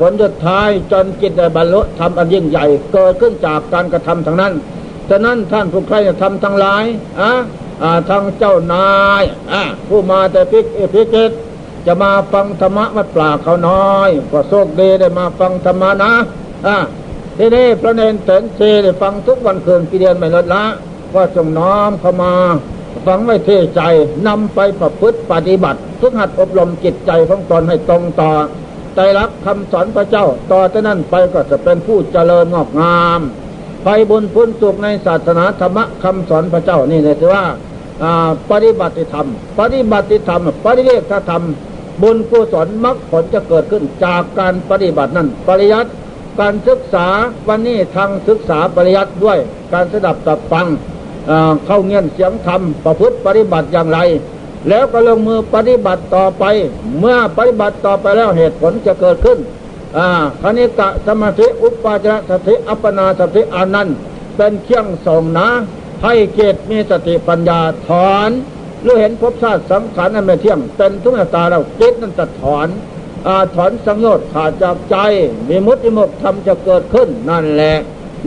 ผลสุดท้ายจนจิตบรรลุธรรมอันยิ่งใหญ่ เกิดขึ้นจากการกระทำทางนั้นฉะนั้นท่านผู้ใครจะทำทั้งหลายอะทั้งเจ้านายอะผู้มาแต่พิกพิจิตจะมาฟังธรรมะมัดปลาเขาน้อย ก็โชคดีได้มาฟังธรรมะนะอะทีนี้พระเนนเถนเทได้ฟังทุกวันคืนกี่เดือนไม่ลดละก็จงน้อมเข้ามาฟังไว้เทใจนำไปประพฤติปฏิบัติ ทุกหัดอบรมจิตใจของตนให้ตรงต่อใจรัก คำสอนพระเจ้า ต่อจากนั้นไปก็จะเป็นผู้เจริญงอกงามไปบุญพุนสุขในศาสนาธรรมะคำสอนพระเจ้านี่เลยถือว่าปฏิบัติธรรม ปฏิบัติธรรม ปฏิเวทธรรม บุญกุศลมรรคผลจะเกิดขึ้นจากการปฏิบัตินั้น ปริยัติการศึกษาวันนี้ทางศึกษาปริยัติด้วยการสดับตับฟังเข้าเงียนเสียงธรรมประพฤติปฏิบัติอย่างไร แล้วก็ลงมือปฏิบัติต่อไป เมื่อปฏิบัติต่อไปแล้วเหตุผลจะเกิดขึ้นอ่าคณิกะสมาธิอุปาจารสติอัปปนาสติอานันต์เป็นเครื่องส่งนะ ให้เกตมีสติปัญญาถอนหรือเห็นภพชาติสังขารนั้นไม่เที่ยงเป็นทุกข์ตาเราจิตนั้นจะถอนอาถอนสังโยชน์ขาดจากใจมีมุติมุกธรรมจะเกิดขึ้นนั่นแหละ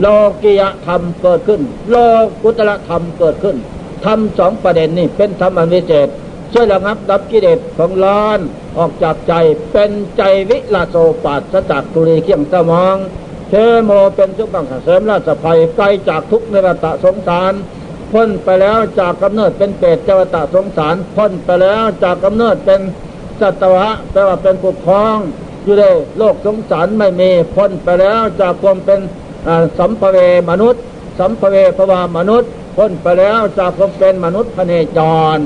โลกียธรรมเกิดขึ้น โลกุตละธรรมเกิดขึ้น ธรรมสองประเด็นนี้เป็นธรรมอันวิเศษช่วยระงับดับกิเลสของร้อนออกจากใจเป็นใจวิลาโสปัสจากตุรีเขียงสมองเทโมเป็นสุบังเสริมราชภัยไกลจากทุกในระตะสงสารพ้นไปแล้วจากกำเนิดเป็นเปรตเจวตะสงสารพ้นไปแล้วจากกำเนิดเป็นสัตวะแปลว่าเป็นผู้ครอง อยู่ในโลกสงสารไม่มีพ้นไปแล้วจากความเป็นสัมภเวมนุษย์ สัมภเวภวามนุษย์ พ้นไปแล้วจากความเป็นมนุษย์พเนจร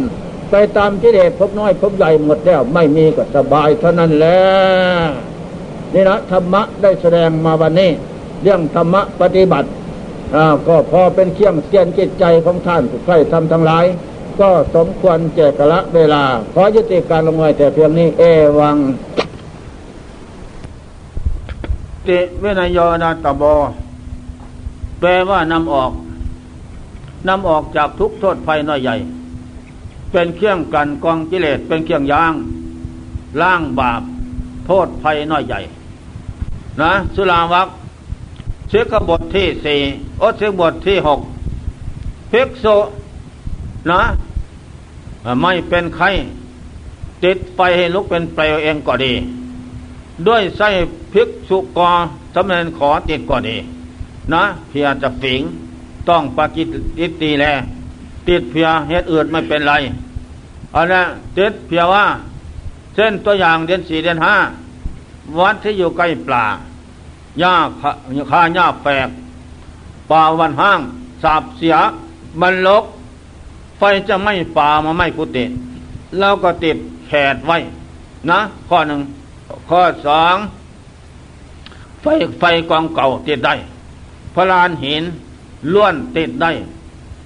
ไปตามที่เดชพบน้อยพบใหญ่หมดแล้วไม่มีก็สบายเท่านั้นแหละนี่นะธรรมะได้แสดงมาวันนี้ เรื่องธรรมะปฏิบัติก็พอเป็นเครื่องเสียนจิตใจของท่านผู้ใครทำทั้งหลาย ก็สมควรเจกละเวลา ขอยุติการลงไว้แต่เพียงนี้เอวังติเวนยนาตบอแปลว่านำออก นำออกจากทุกโทษภัยน้อยใหญ่ เป็นเครื่องกันกองกิเลสเป็นเครื่องยางล่างบาป โทษภัยน้อยใหญ่ นะสุลาวักเชกบทที่สี่อดเชกบทที่หกภิกษุนะไม่เป็นใครติดไฟให้ลุกเป็นเปลวเองก็ดี ด้วยไส้ภิกษุกอสำเร็จขอติดก็ดี นะเพียจะฝิง ต้องปากิติตีแล ติดเพียเหตุอื่นไม่เป็นไรอันนั้นติดเพียว่าเส้นตัวอย่างเดือนสี่เดือนห้าวัดที่อยู่ใกล้ปลาหญ้าคาหญ้าแฝกป่าวันห้างสาบเสียมันลก ไฟจะไม่ป่ามาไม่กุฏิแล้วก็ติดแขดไว้ นะ ข้อหนึ่งข้อสองไฟไฟกองเก่าติดได้พลานหิน ล้วนติดได้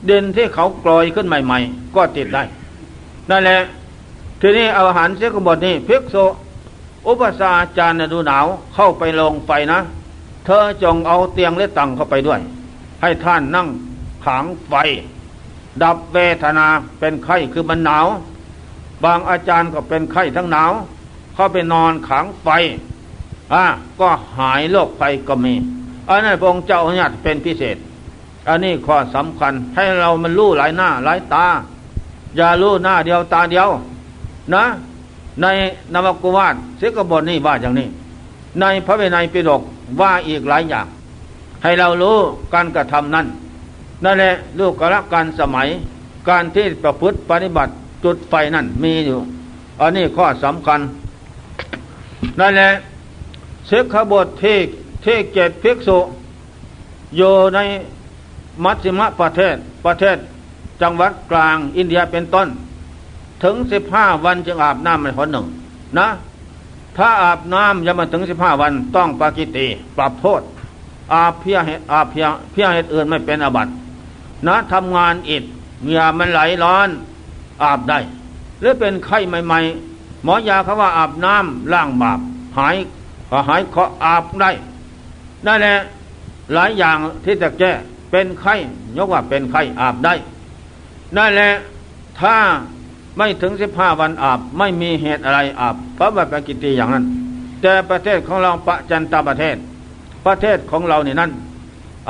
เด่นที่เขากลอยขึ้นใหม่ ๆ ก็ติดได้นั่นแหละ ทีนี้อาหารเสกบฏนี่พิกโซอุปสาจารย์ดูหนาวเข้าไปลงไฟนะ เธอจงเอาเตียงและตังเข้าไปด้วย ให้ท่านนั่งขางไฟ ดับเวทนาเป็นไข้คือมันหนาว บางอาจารย์ก็เป็นไข้ทั้งหนาว เข้าไปนอนขางไฟอะก็หายโรคไฟก็มีอันนั้นพระองค์เจ้าอนุญาตเป็นพิเศษ อันนี้ข้อสำคัญ ให้เรามันรู้หลายหน้าหลายตา อย่ารู้หน้าเดียวตาเดียว นะ ในนวกุวาตเสกบทนี่ว่าอย่างนี้ ในพระเวไนปิฎกว่าอีกหลายอย่าง ให้เรารู้การกระทำนั้นนั่นแหละลูกกระการสมัย การที่ประพฤติปฏิบัติจุดไฟนั่นมีอยู่ อันนี้ข้อสำคัญนั่นแหละเสกขบทที่ที่เกตภิกษุอยู่ใน มัชฌิมประเทศประเทศ จังหวัดกลางอินเดียเป็นต้น ถึงสิบห้าวันจึงอาบน้ำในหนหนึ่ง นะ ถ้าอาบน้ำยังมาถึงสิบห้าวันต้องปากิติปรับโทษ อาเพียเหตุอาเพียเพียเหตุอื่นไม่เป็นอาบัตินะทำงานอิดเหงื่อมันไหลร้อน อาบได้ หรือเป็นไข้ใหม่ ๆ หมอยาเขาว่าอาบน้ำล้างบาปหายหายเคาะอาบได้นั่นแหละหลายอย่างที่จะแก้ เป็นไข้ยกว่าเป็นไข้อาบได้นั่นแหละถ้าไม่ถึงสิบห้าวันอาบ ไม่มีเหตุอะไรอาบพระบัตรกิติอย่างนั้น แต่ประเทศของเราประจันตประเทศ ประเทศของเรานี่นั่น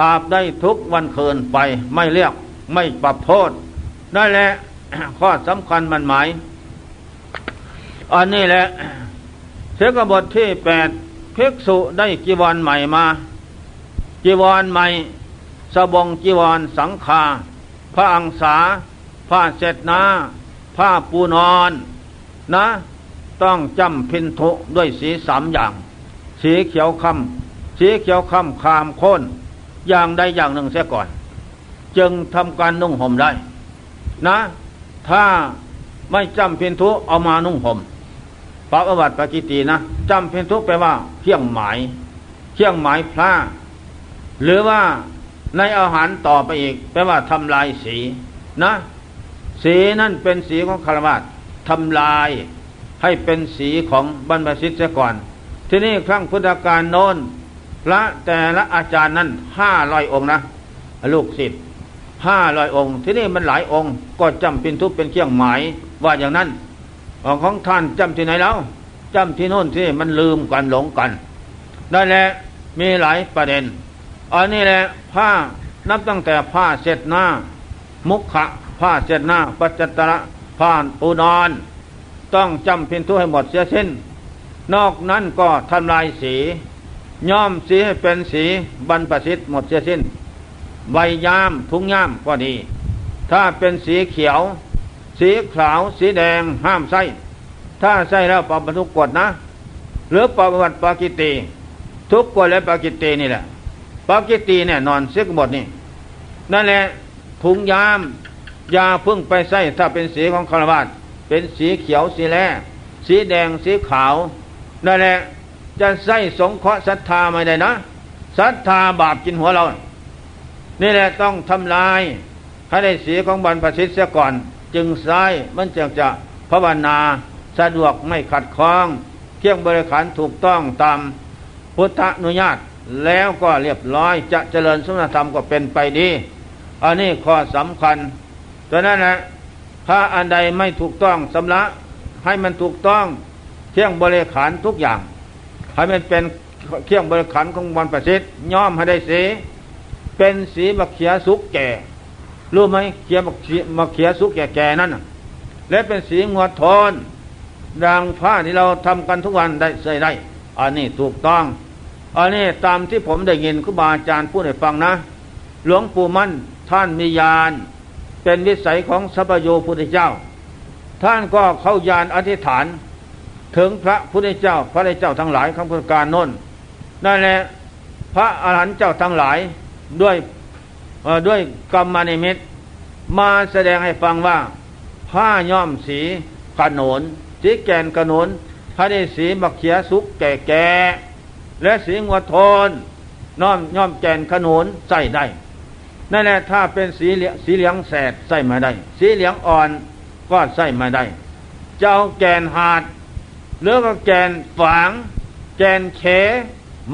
อาบได้ทุกวันคืนไปไม่เรียกไม่ปรับโทษนั่นแหละข้อสำคัญมันหมาย อันนี้แหละเสกบทที่แปดภิกษุได้จีวรใหม่มาจีวรใหม่ สบงจีวรสังฆาพระอังสา ผ้าเสดนาผ้าปูนอนนะ ต้องจำพินทุด้วยสีสามอย่าง สีเขียวคำสีเขียวคำคามโค่นอย่างใดอย่างหนึ่งเสียก่อน จึงทำการนุ่งห่มได้ นะ ถ้าไม่จำพินทุเอามานุ่งห่มพระอวัตปกิตีนะจำเป็นทุแปลว่าเครื่องหมาย เครื่องหมายพระหรือว่า ในอาหารต่อไปอีกแปลว่าทำลายสีนะ สีนั่นเป็นสีของคารวะทำลายให้เป็นสีของบรรพชิตเสียก่อน ที่นี่ครั้งพุทธกาลโน้นพระแต่ละอาจารย์นั้นห้าร้อยองค์นะ ลูกศิษย์ห้าร้อยองค์ ที่นี่มันหลายองค์ก็จำเป็นทุกเป็นเครื่องหมายว่าอย่างนั้นของท่านจำที่ไหนแล้วจำที่โน่นที่มันลืมกันหลงกันนั่นแหละมีหลายประเด็น อันนี้แหละผ้านับตั้งแต่ผ้าเสร็จหน้า มุขะผ้าเสร็จหน้า ปัจจตระผ้าปูนอน ต้องจำเพียงทุให้หมดเสียสิ้น นอกนั้นก็ทำลายสี ย้อมสีให้เป็นสีบรรพสิทธิ์หมดเสียสิ้น ใบยามทุงยามก็ดี ถ้าเป็นสีเขียว สีขาว สีแดงห้ามใส่ถ้าใส่แล้วปรับทุกกฎนะ หรือปรับวัติปากิตีทุกกฎและปากิตีนี่แหละ ปากิตีเนี่ยนอนเสียกบทนี่นั่นแหละถุงยามยาพึ่งไปใส่ถ้าเป็นสีของคารวาสเป็นสีเขียวสีแร่สีแดงสีขาวนั่นแหละจะใส่สงเคราะห์ศรัทธาไม่ได้นะศรัทธาบาปกินหัวเรา นี่แหละต้องทำลาย ให้ได้สีของบรรพชิตเสียก่อน จึงซ้ายมันจึงจะภาวนาสะดวกไม่ขัดข้อง เที่ยงบริขารถูกต้องตามพุทธอนุญาต แล้วก็เรียบร้อยจะเจริญสุนธรรมก็เป็นไปดี อันนี้ข้อสำคัญดังนั้นนะถ้าอันใดไม่ถูกต้องสำละให้มันถูกต้องเที่ยงบริขารทุกอย่าง ให้มันเป็นเที่ยงบริขารของวันประสิทธิ์ย่อมให้ได้สี เป็นสีบักเขียสุกแก่ รู้ไหมเขียบักเขียบักเขียสุกแก่แก่นั่นและเป็นสีงวดทนดังผ้าที่เราทำกันทุกวันได้ใส่ได้ อันนี้ถูกต้อง อันนี้ตามที่ผมได้ยินครูบาอาจารย์พูดให้ฟังนะ หลวงปู่มั่นท่านมียาน เป็นวิสัยของสัพโยพุทธเจ้า ท่านก็เข้ายานอธิษฐาน ถึงพระพุทธเจ้า พระเจ้าทั้งหลายคำพุทธการน้นนั่นแหละพระอรหันต์เจ้าทั้งหลายด้วยด้วยกรรมนิมิตมาแสดงให้ฟังว่า ผ้าย่อมสีขนนสีแกนขนนพระได้สีบักเขียสุกแก่แก่ และสีงวดทนน้อมย่อมแกนขนนใส่ได้ นั่นแหละถ้าเป็นสีเหลืองสีเหลืองแสดใส่มาได้ สีเหลืองอ่อนก็ใส่มาได้จะเอาแกนหาดหรือก็แกนฝาง แกนเข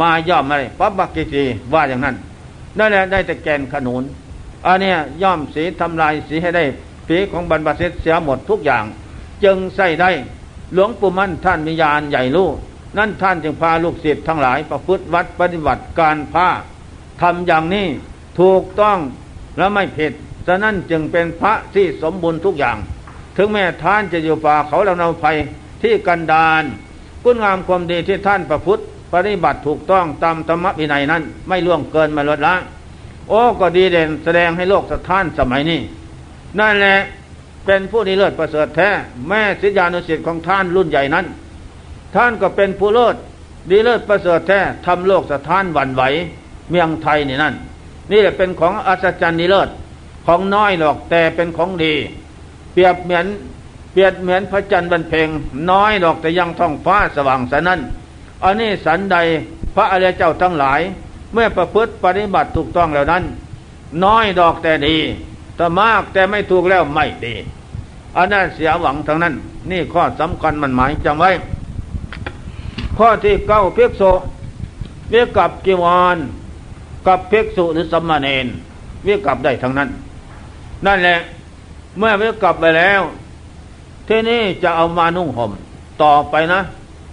มาย่อมอะไรปั๊บบักกิจีว่าอย่างนั้นนั่นแหละได้แต่แกนขนุนอันนี้ย่อมสีทำลายสีให้ได้ผีของบรรพสิทธิ์เสียหมดทุกอย่าง จึงใส่ได้ หลวงปู่มั่นท่านมีญาณใหญ่ลูก นั่นท่านจึงพาลูกศิษย์ทั้งหลายประพฤติวัดปฏิบัติการผ้าทำอย่างนี้ถูกต้องและไม่ผิดฉะนั้นจึงเป็นพระที่สมบูรณ์ทุกอย่าง ถึงแม้ท่านจะอยู่ป่าเขาลำนาภัยที่กันดานคุณงามความดีที่ท่านประพฤติปฏิบัติถูกต้องตามธรรมวินัยนั้น ไม่ล่วงเกินมาลดละ โอ้ก็ดีเด่นแสดงให้โลกสะท้านสมัยนี้ นั่นแหละเป็นผู้ดีเลิศประเสริฐแท้ แม่ศิษยานุสิทธิ์ของท่านรุ่นใหญ่นั้น ท่านก็เป็นผู้เลิศดีเลิศประเสริฐแท้ทำโลกสะท้านหวั่นไหว เมืองไทยนี่นั่น นี่แหละเป็นของอัศจรรย์นิเลิศของน้อยหรอกแต่เป็นของดี เปรียบเหมือนเปรียบเหมือนพระจันทร์บรรเพงน้อยดอกแต่ยังท้องฟ้าสว่างสนั้นอันนี้สันใดพระอริยเจ้าทั้งหลาย เมื่อประพฤติปฏิบัติถูกต้องแล้วนั้น น้อยดอกแต่ดีแต่มากแต่ไม่ถูกแล้วไม่ดีอันนั้นเสียหวังทั้งนั้น นี่ข้อสำคัญมันหมายจำไว้ ข้อที่เก้าเพียกโซเวียกับกีวานกับเพิกษุหรือสัมมาเนนเวียกลับได้ทั้งนั้น นั่นแหละ เมื่อเวียกลับไปแล้ว ที่นี่จะเอามานุ่งห่มต่อไปนะ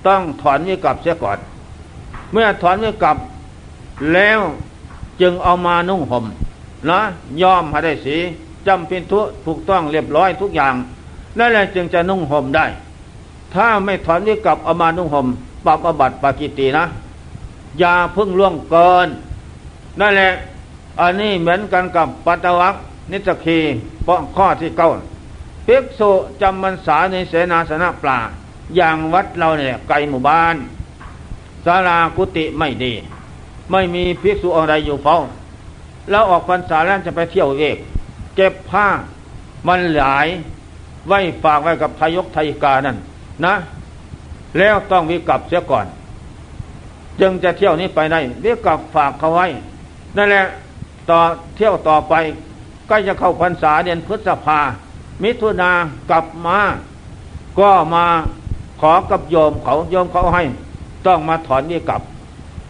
ต้องถอนเวียกลับเสียก่อน เมื่อถอนเวียกลับแล้วจึงเอามานุ่งห่มนะยอมให้ได้สีจำเป็นทุถูกต้องเรียบร้อยทุกอย่างนั่นแหละจึงจะนุ่งห่มได้ ถ้าไม่ถอนเวียกลับเอามานุ่งห่ม ปรับอบัติปากิตีนะ อย่าพึ่งล่วงเกิน นั่นแหละ อันนี้เหมือนกันกับปัตวักนิสกีป้องข้อที่เก้าภิกษุจำมันษาในเสนาสนะปลาอย่างวัดเราเนี่ยไกลหมู่บ้านศาลากุติไม่ดี ไม่มีภิกษุอะไรอยู่เฝ้าแล้วออกพรรษาแล้วจะไปเที่ยวเอกเก็บผ้ามันหลาย ไว้ฝากไว้กับทายกทายกานั่นนะ แล้วต้องวิกลับเสียก่อน จึงจะเที่ยวนี้ไปได้วิกลับฝากเขาไว้ นั่นแหละต่อเที่ยวต่อไปก็จะเข้าพรรษาเดือนพฤษภา มิถุนากลับมา ก็มาขอกับโยมเขาโยมเขาให้ ต้องมาถอนนี่กลับ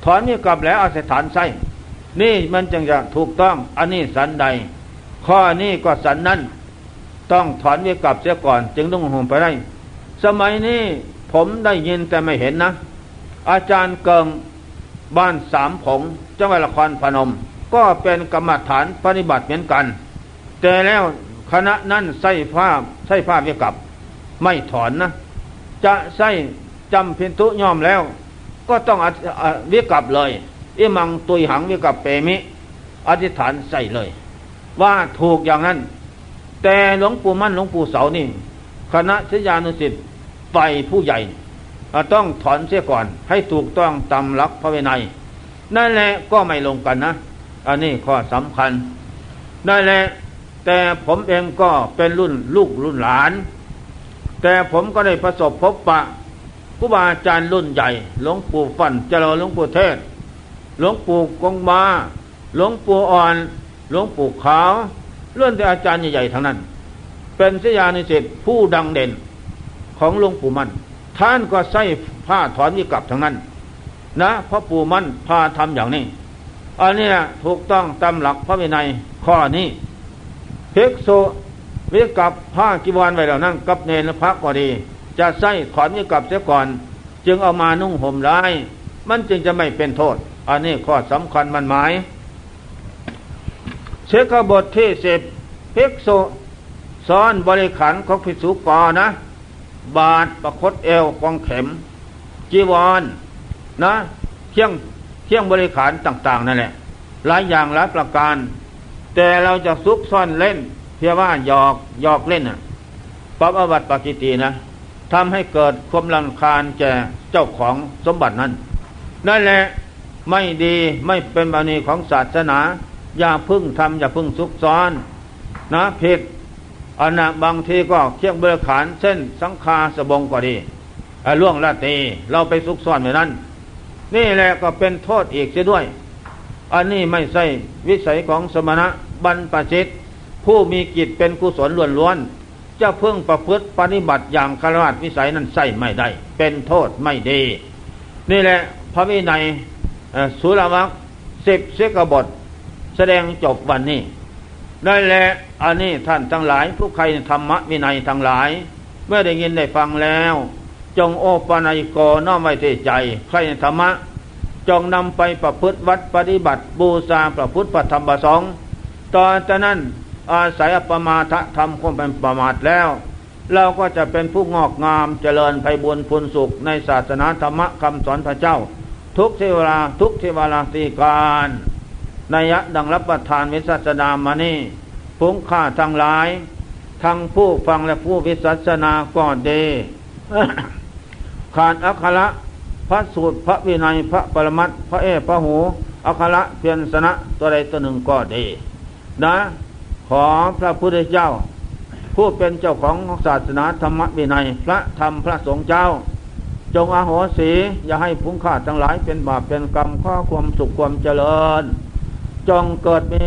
ถอนนี่กลับแล้วเอาสถานไส้นี่มันจึงจะถูกต้องอันนี้สันใด ข้อนี้ก็สันนั้น ต้องถอนนี่กลับเสียก่อน จึงต้องห่มไปได้ สมัยนี้ ผมได้ยินแต่ไม่เห็นนะ อาจารย์เกิงบ้านสามผงจังหวัดละครพนม ก็เป็นกรรมฐานปฏิบัติเหมือนกัน แต่แล้วคณะนั้นใส่ผ้าใส่ผ้าเวียกับ ไม่ถอนนะ จะใส่จำพินทุย่อมแล้ว ก็ต้องเวียกับเลยอิมังตุยหังเวียกับเปมิ อธิษฐานใส่เลย ว่าถูกอย่างนั้น แต่หลวงปู่มั่นหลวงปู่เสานี่ คณะชยานุสิทธิ์ ไฟผู้ใหญ่ต้องถอนเสียก่อน ให้ถูกต้องตามหลักพระวินัย นั่นแหละก็ไม่ลงกันนะ อันนี้ข้อสำคัญ นั่นแหละ แต่ผมเองก็เป็นรุ่นลูกรุ่นหลาน แต่ผมก็ได้ประสบพบปะครูบาอาจารย์รุ่นใหญ่ หลวงปู่ฟันเจริญหลวงปู่เทศ หลวงปู่กงมาหลวงปู่อ่อน หลวงปู่ขาวเรื่องแต่อาจารย์ใหญ่ๆทั้งนั้น เป็นสยานิสิตผู้ดังเด่น ของหลวงปู่มันท่านก็ใส่ผ้าถอนวิกลับทั้งนั้น นะพระปู่มั่นพาทำอย่างนี้อันนี้ถูกต้องตามหลักพระวินัยข้อนี้ภิกษุวิกับผ้ากีวรไว้แล้วนั่งกับเนรพระก็ดี จะใส่ถอนวิกับเสียก่อน จึงเอามานุ่งห่มได้มันจึงจะไม่เป็นโทษ อันนี้ข้อสำคัญมันหมายเชคบทที่สิบภิกษุซ้อนบริขารของภิกษุกอนะ บาทประคตเอวกองเข็ม จีวรนนะเที่ยงเที่ยงบริขารต่าง ๆ นั่นแหละ หลายอย่างหลายประการ แต่เราจะซุกซ่อนเล่น เพียงว่าหยอกหยอกเล่นน่ะปับอวัตปกิตีนะทำให้เกิดความรังคาญแก่เจ้าของสมบัตินั้น นั่นแหละไม่ดีไม่เป็นบาณีของศาสนา อย่าพึ่งทำอย่าพึ่งซุกซ้อน นะผิด อันนะบางทีก็เคี่ยงเบลขานเส้นสังคาสบงก็ดีล่วงละตีเราไปซุกซ่อนไว้นั้น นี่แหละก็เป็นโทษอีกเสียด้วย อันนี้ไม่ใช่วิสัยของสมณะบรรปชิต ผู้มีกิจเป็นกุศลล้วนๆจะเพิ่งประพฤติปฏิบัติอย่างคารวะวิสัยนั้นใช่ไม่ได้ เป็นโทษไม่ดี นี่แหละพระวินัยสุรวักสิบเสกบท แสดงจบวันนี้ ได้แหละอันนี้ท่านทั้งหลาย ผู้ใครธรรมะวินัยทั้งหลาย เมื่อได้ยินได้ฟังแล้ว จงโอปนัยกน้อมไว้ที่ใจ ใครธรรมะ จงนำไปประพฤติวัดปฏิบัติบูชาประพุทธปธรรมประสงค์ตอนจากนั้นอาศัยประมาทธรรมความเป็นประมาทแล้ว เราก็จะเป็นผู้งอกงามเจริญไพบุญพุนสุขในศาสนาธรรมะคำสอนพระเจ้า ทุกเทวราทุกเทวราตีการ นัยะดังรับประทานวิสัชนามานี่พุงข้าทั้งหลาย ทั้งผู้ฟังและผู้วิสัชนาก่อนเดขาดอัคระพระสูตรพระวินัยพระปรมัตพระเอพระหูอัคระเพียรสนะตัวใดตัวหนึ่งก็ดีนะ ขอพระพุทธเจ้า ผู้เป็นเจ้าของศาสนาธรรมวินัย พระธรรมพระสงฆ์เจ้า จงอาโหสีอย่าให้พุงขาดทั้งหลายเป็นบาปเป็นกรรมข้อความสุขความเจริญ จงเกิดมี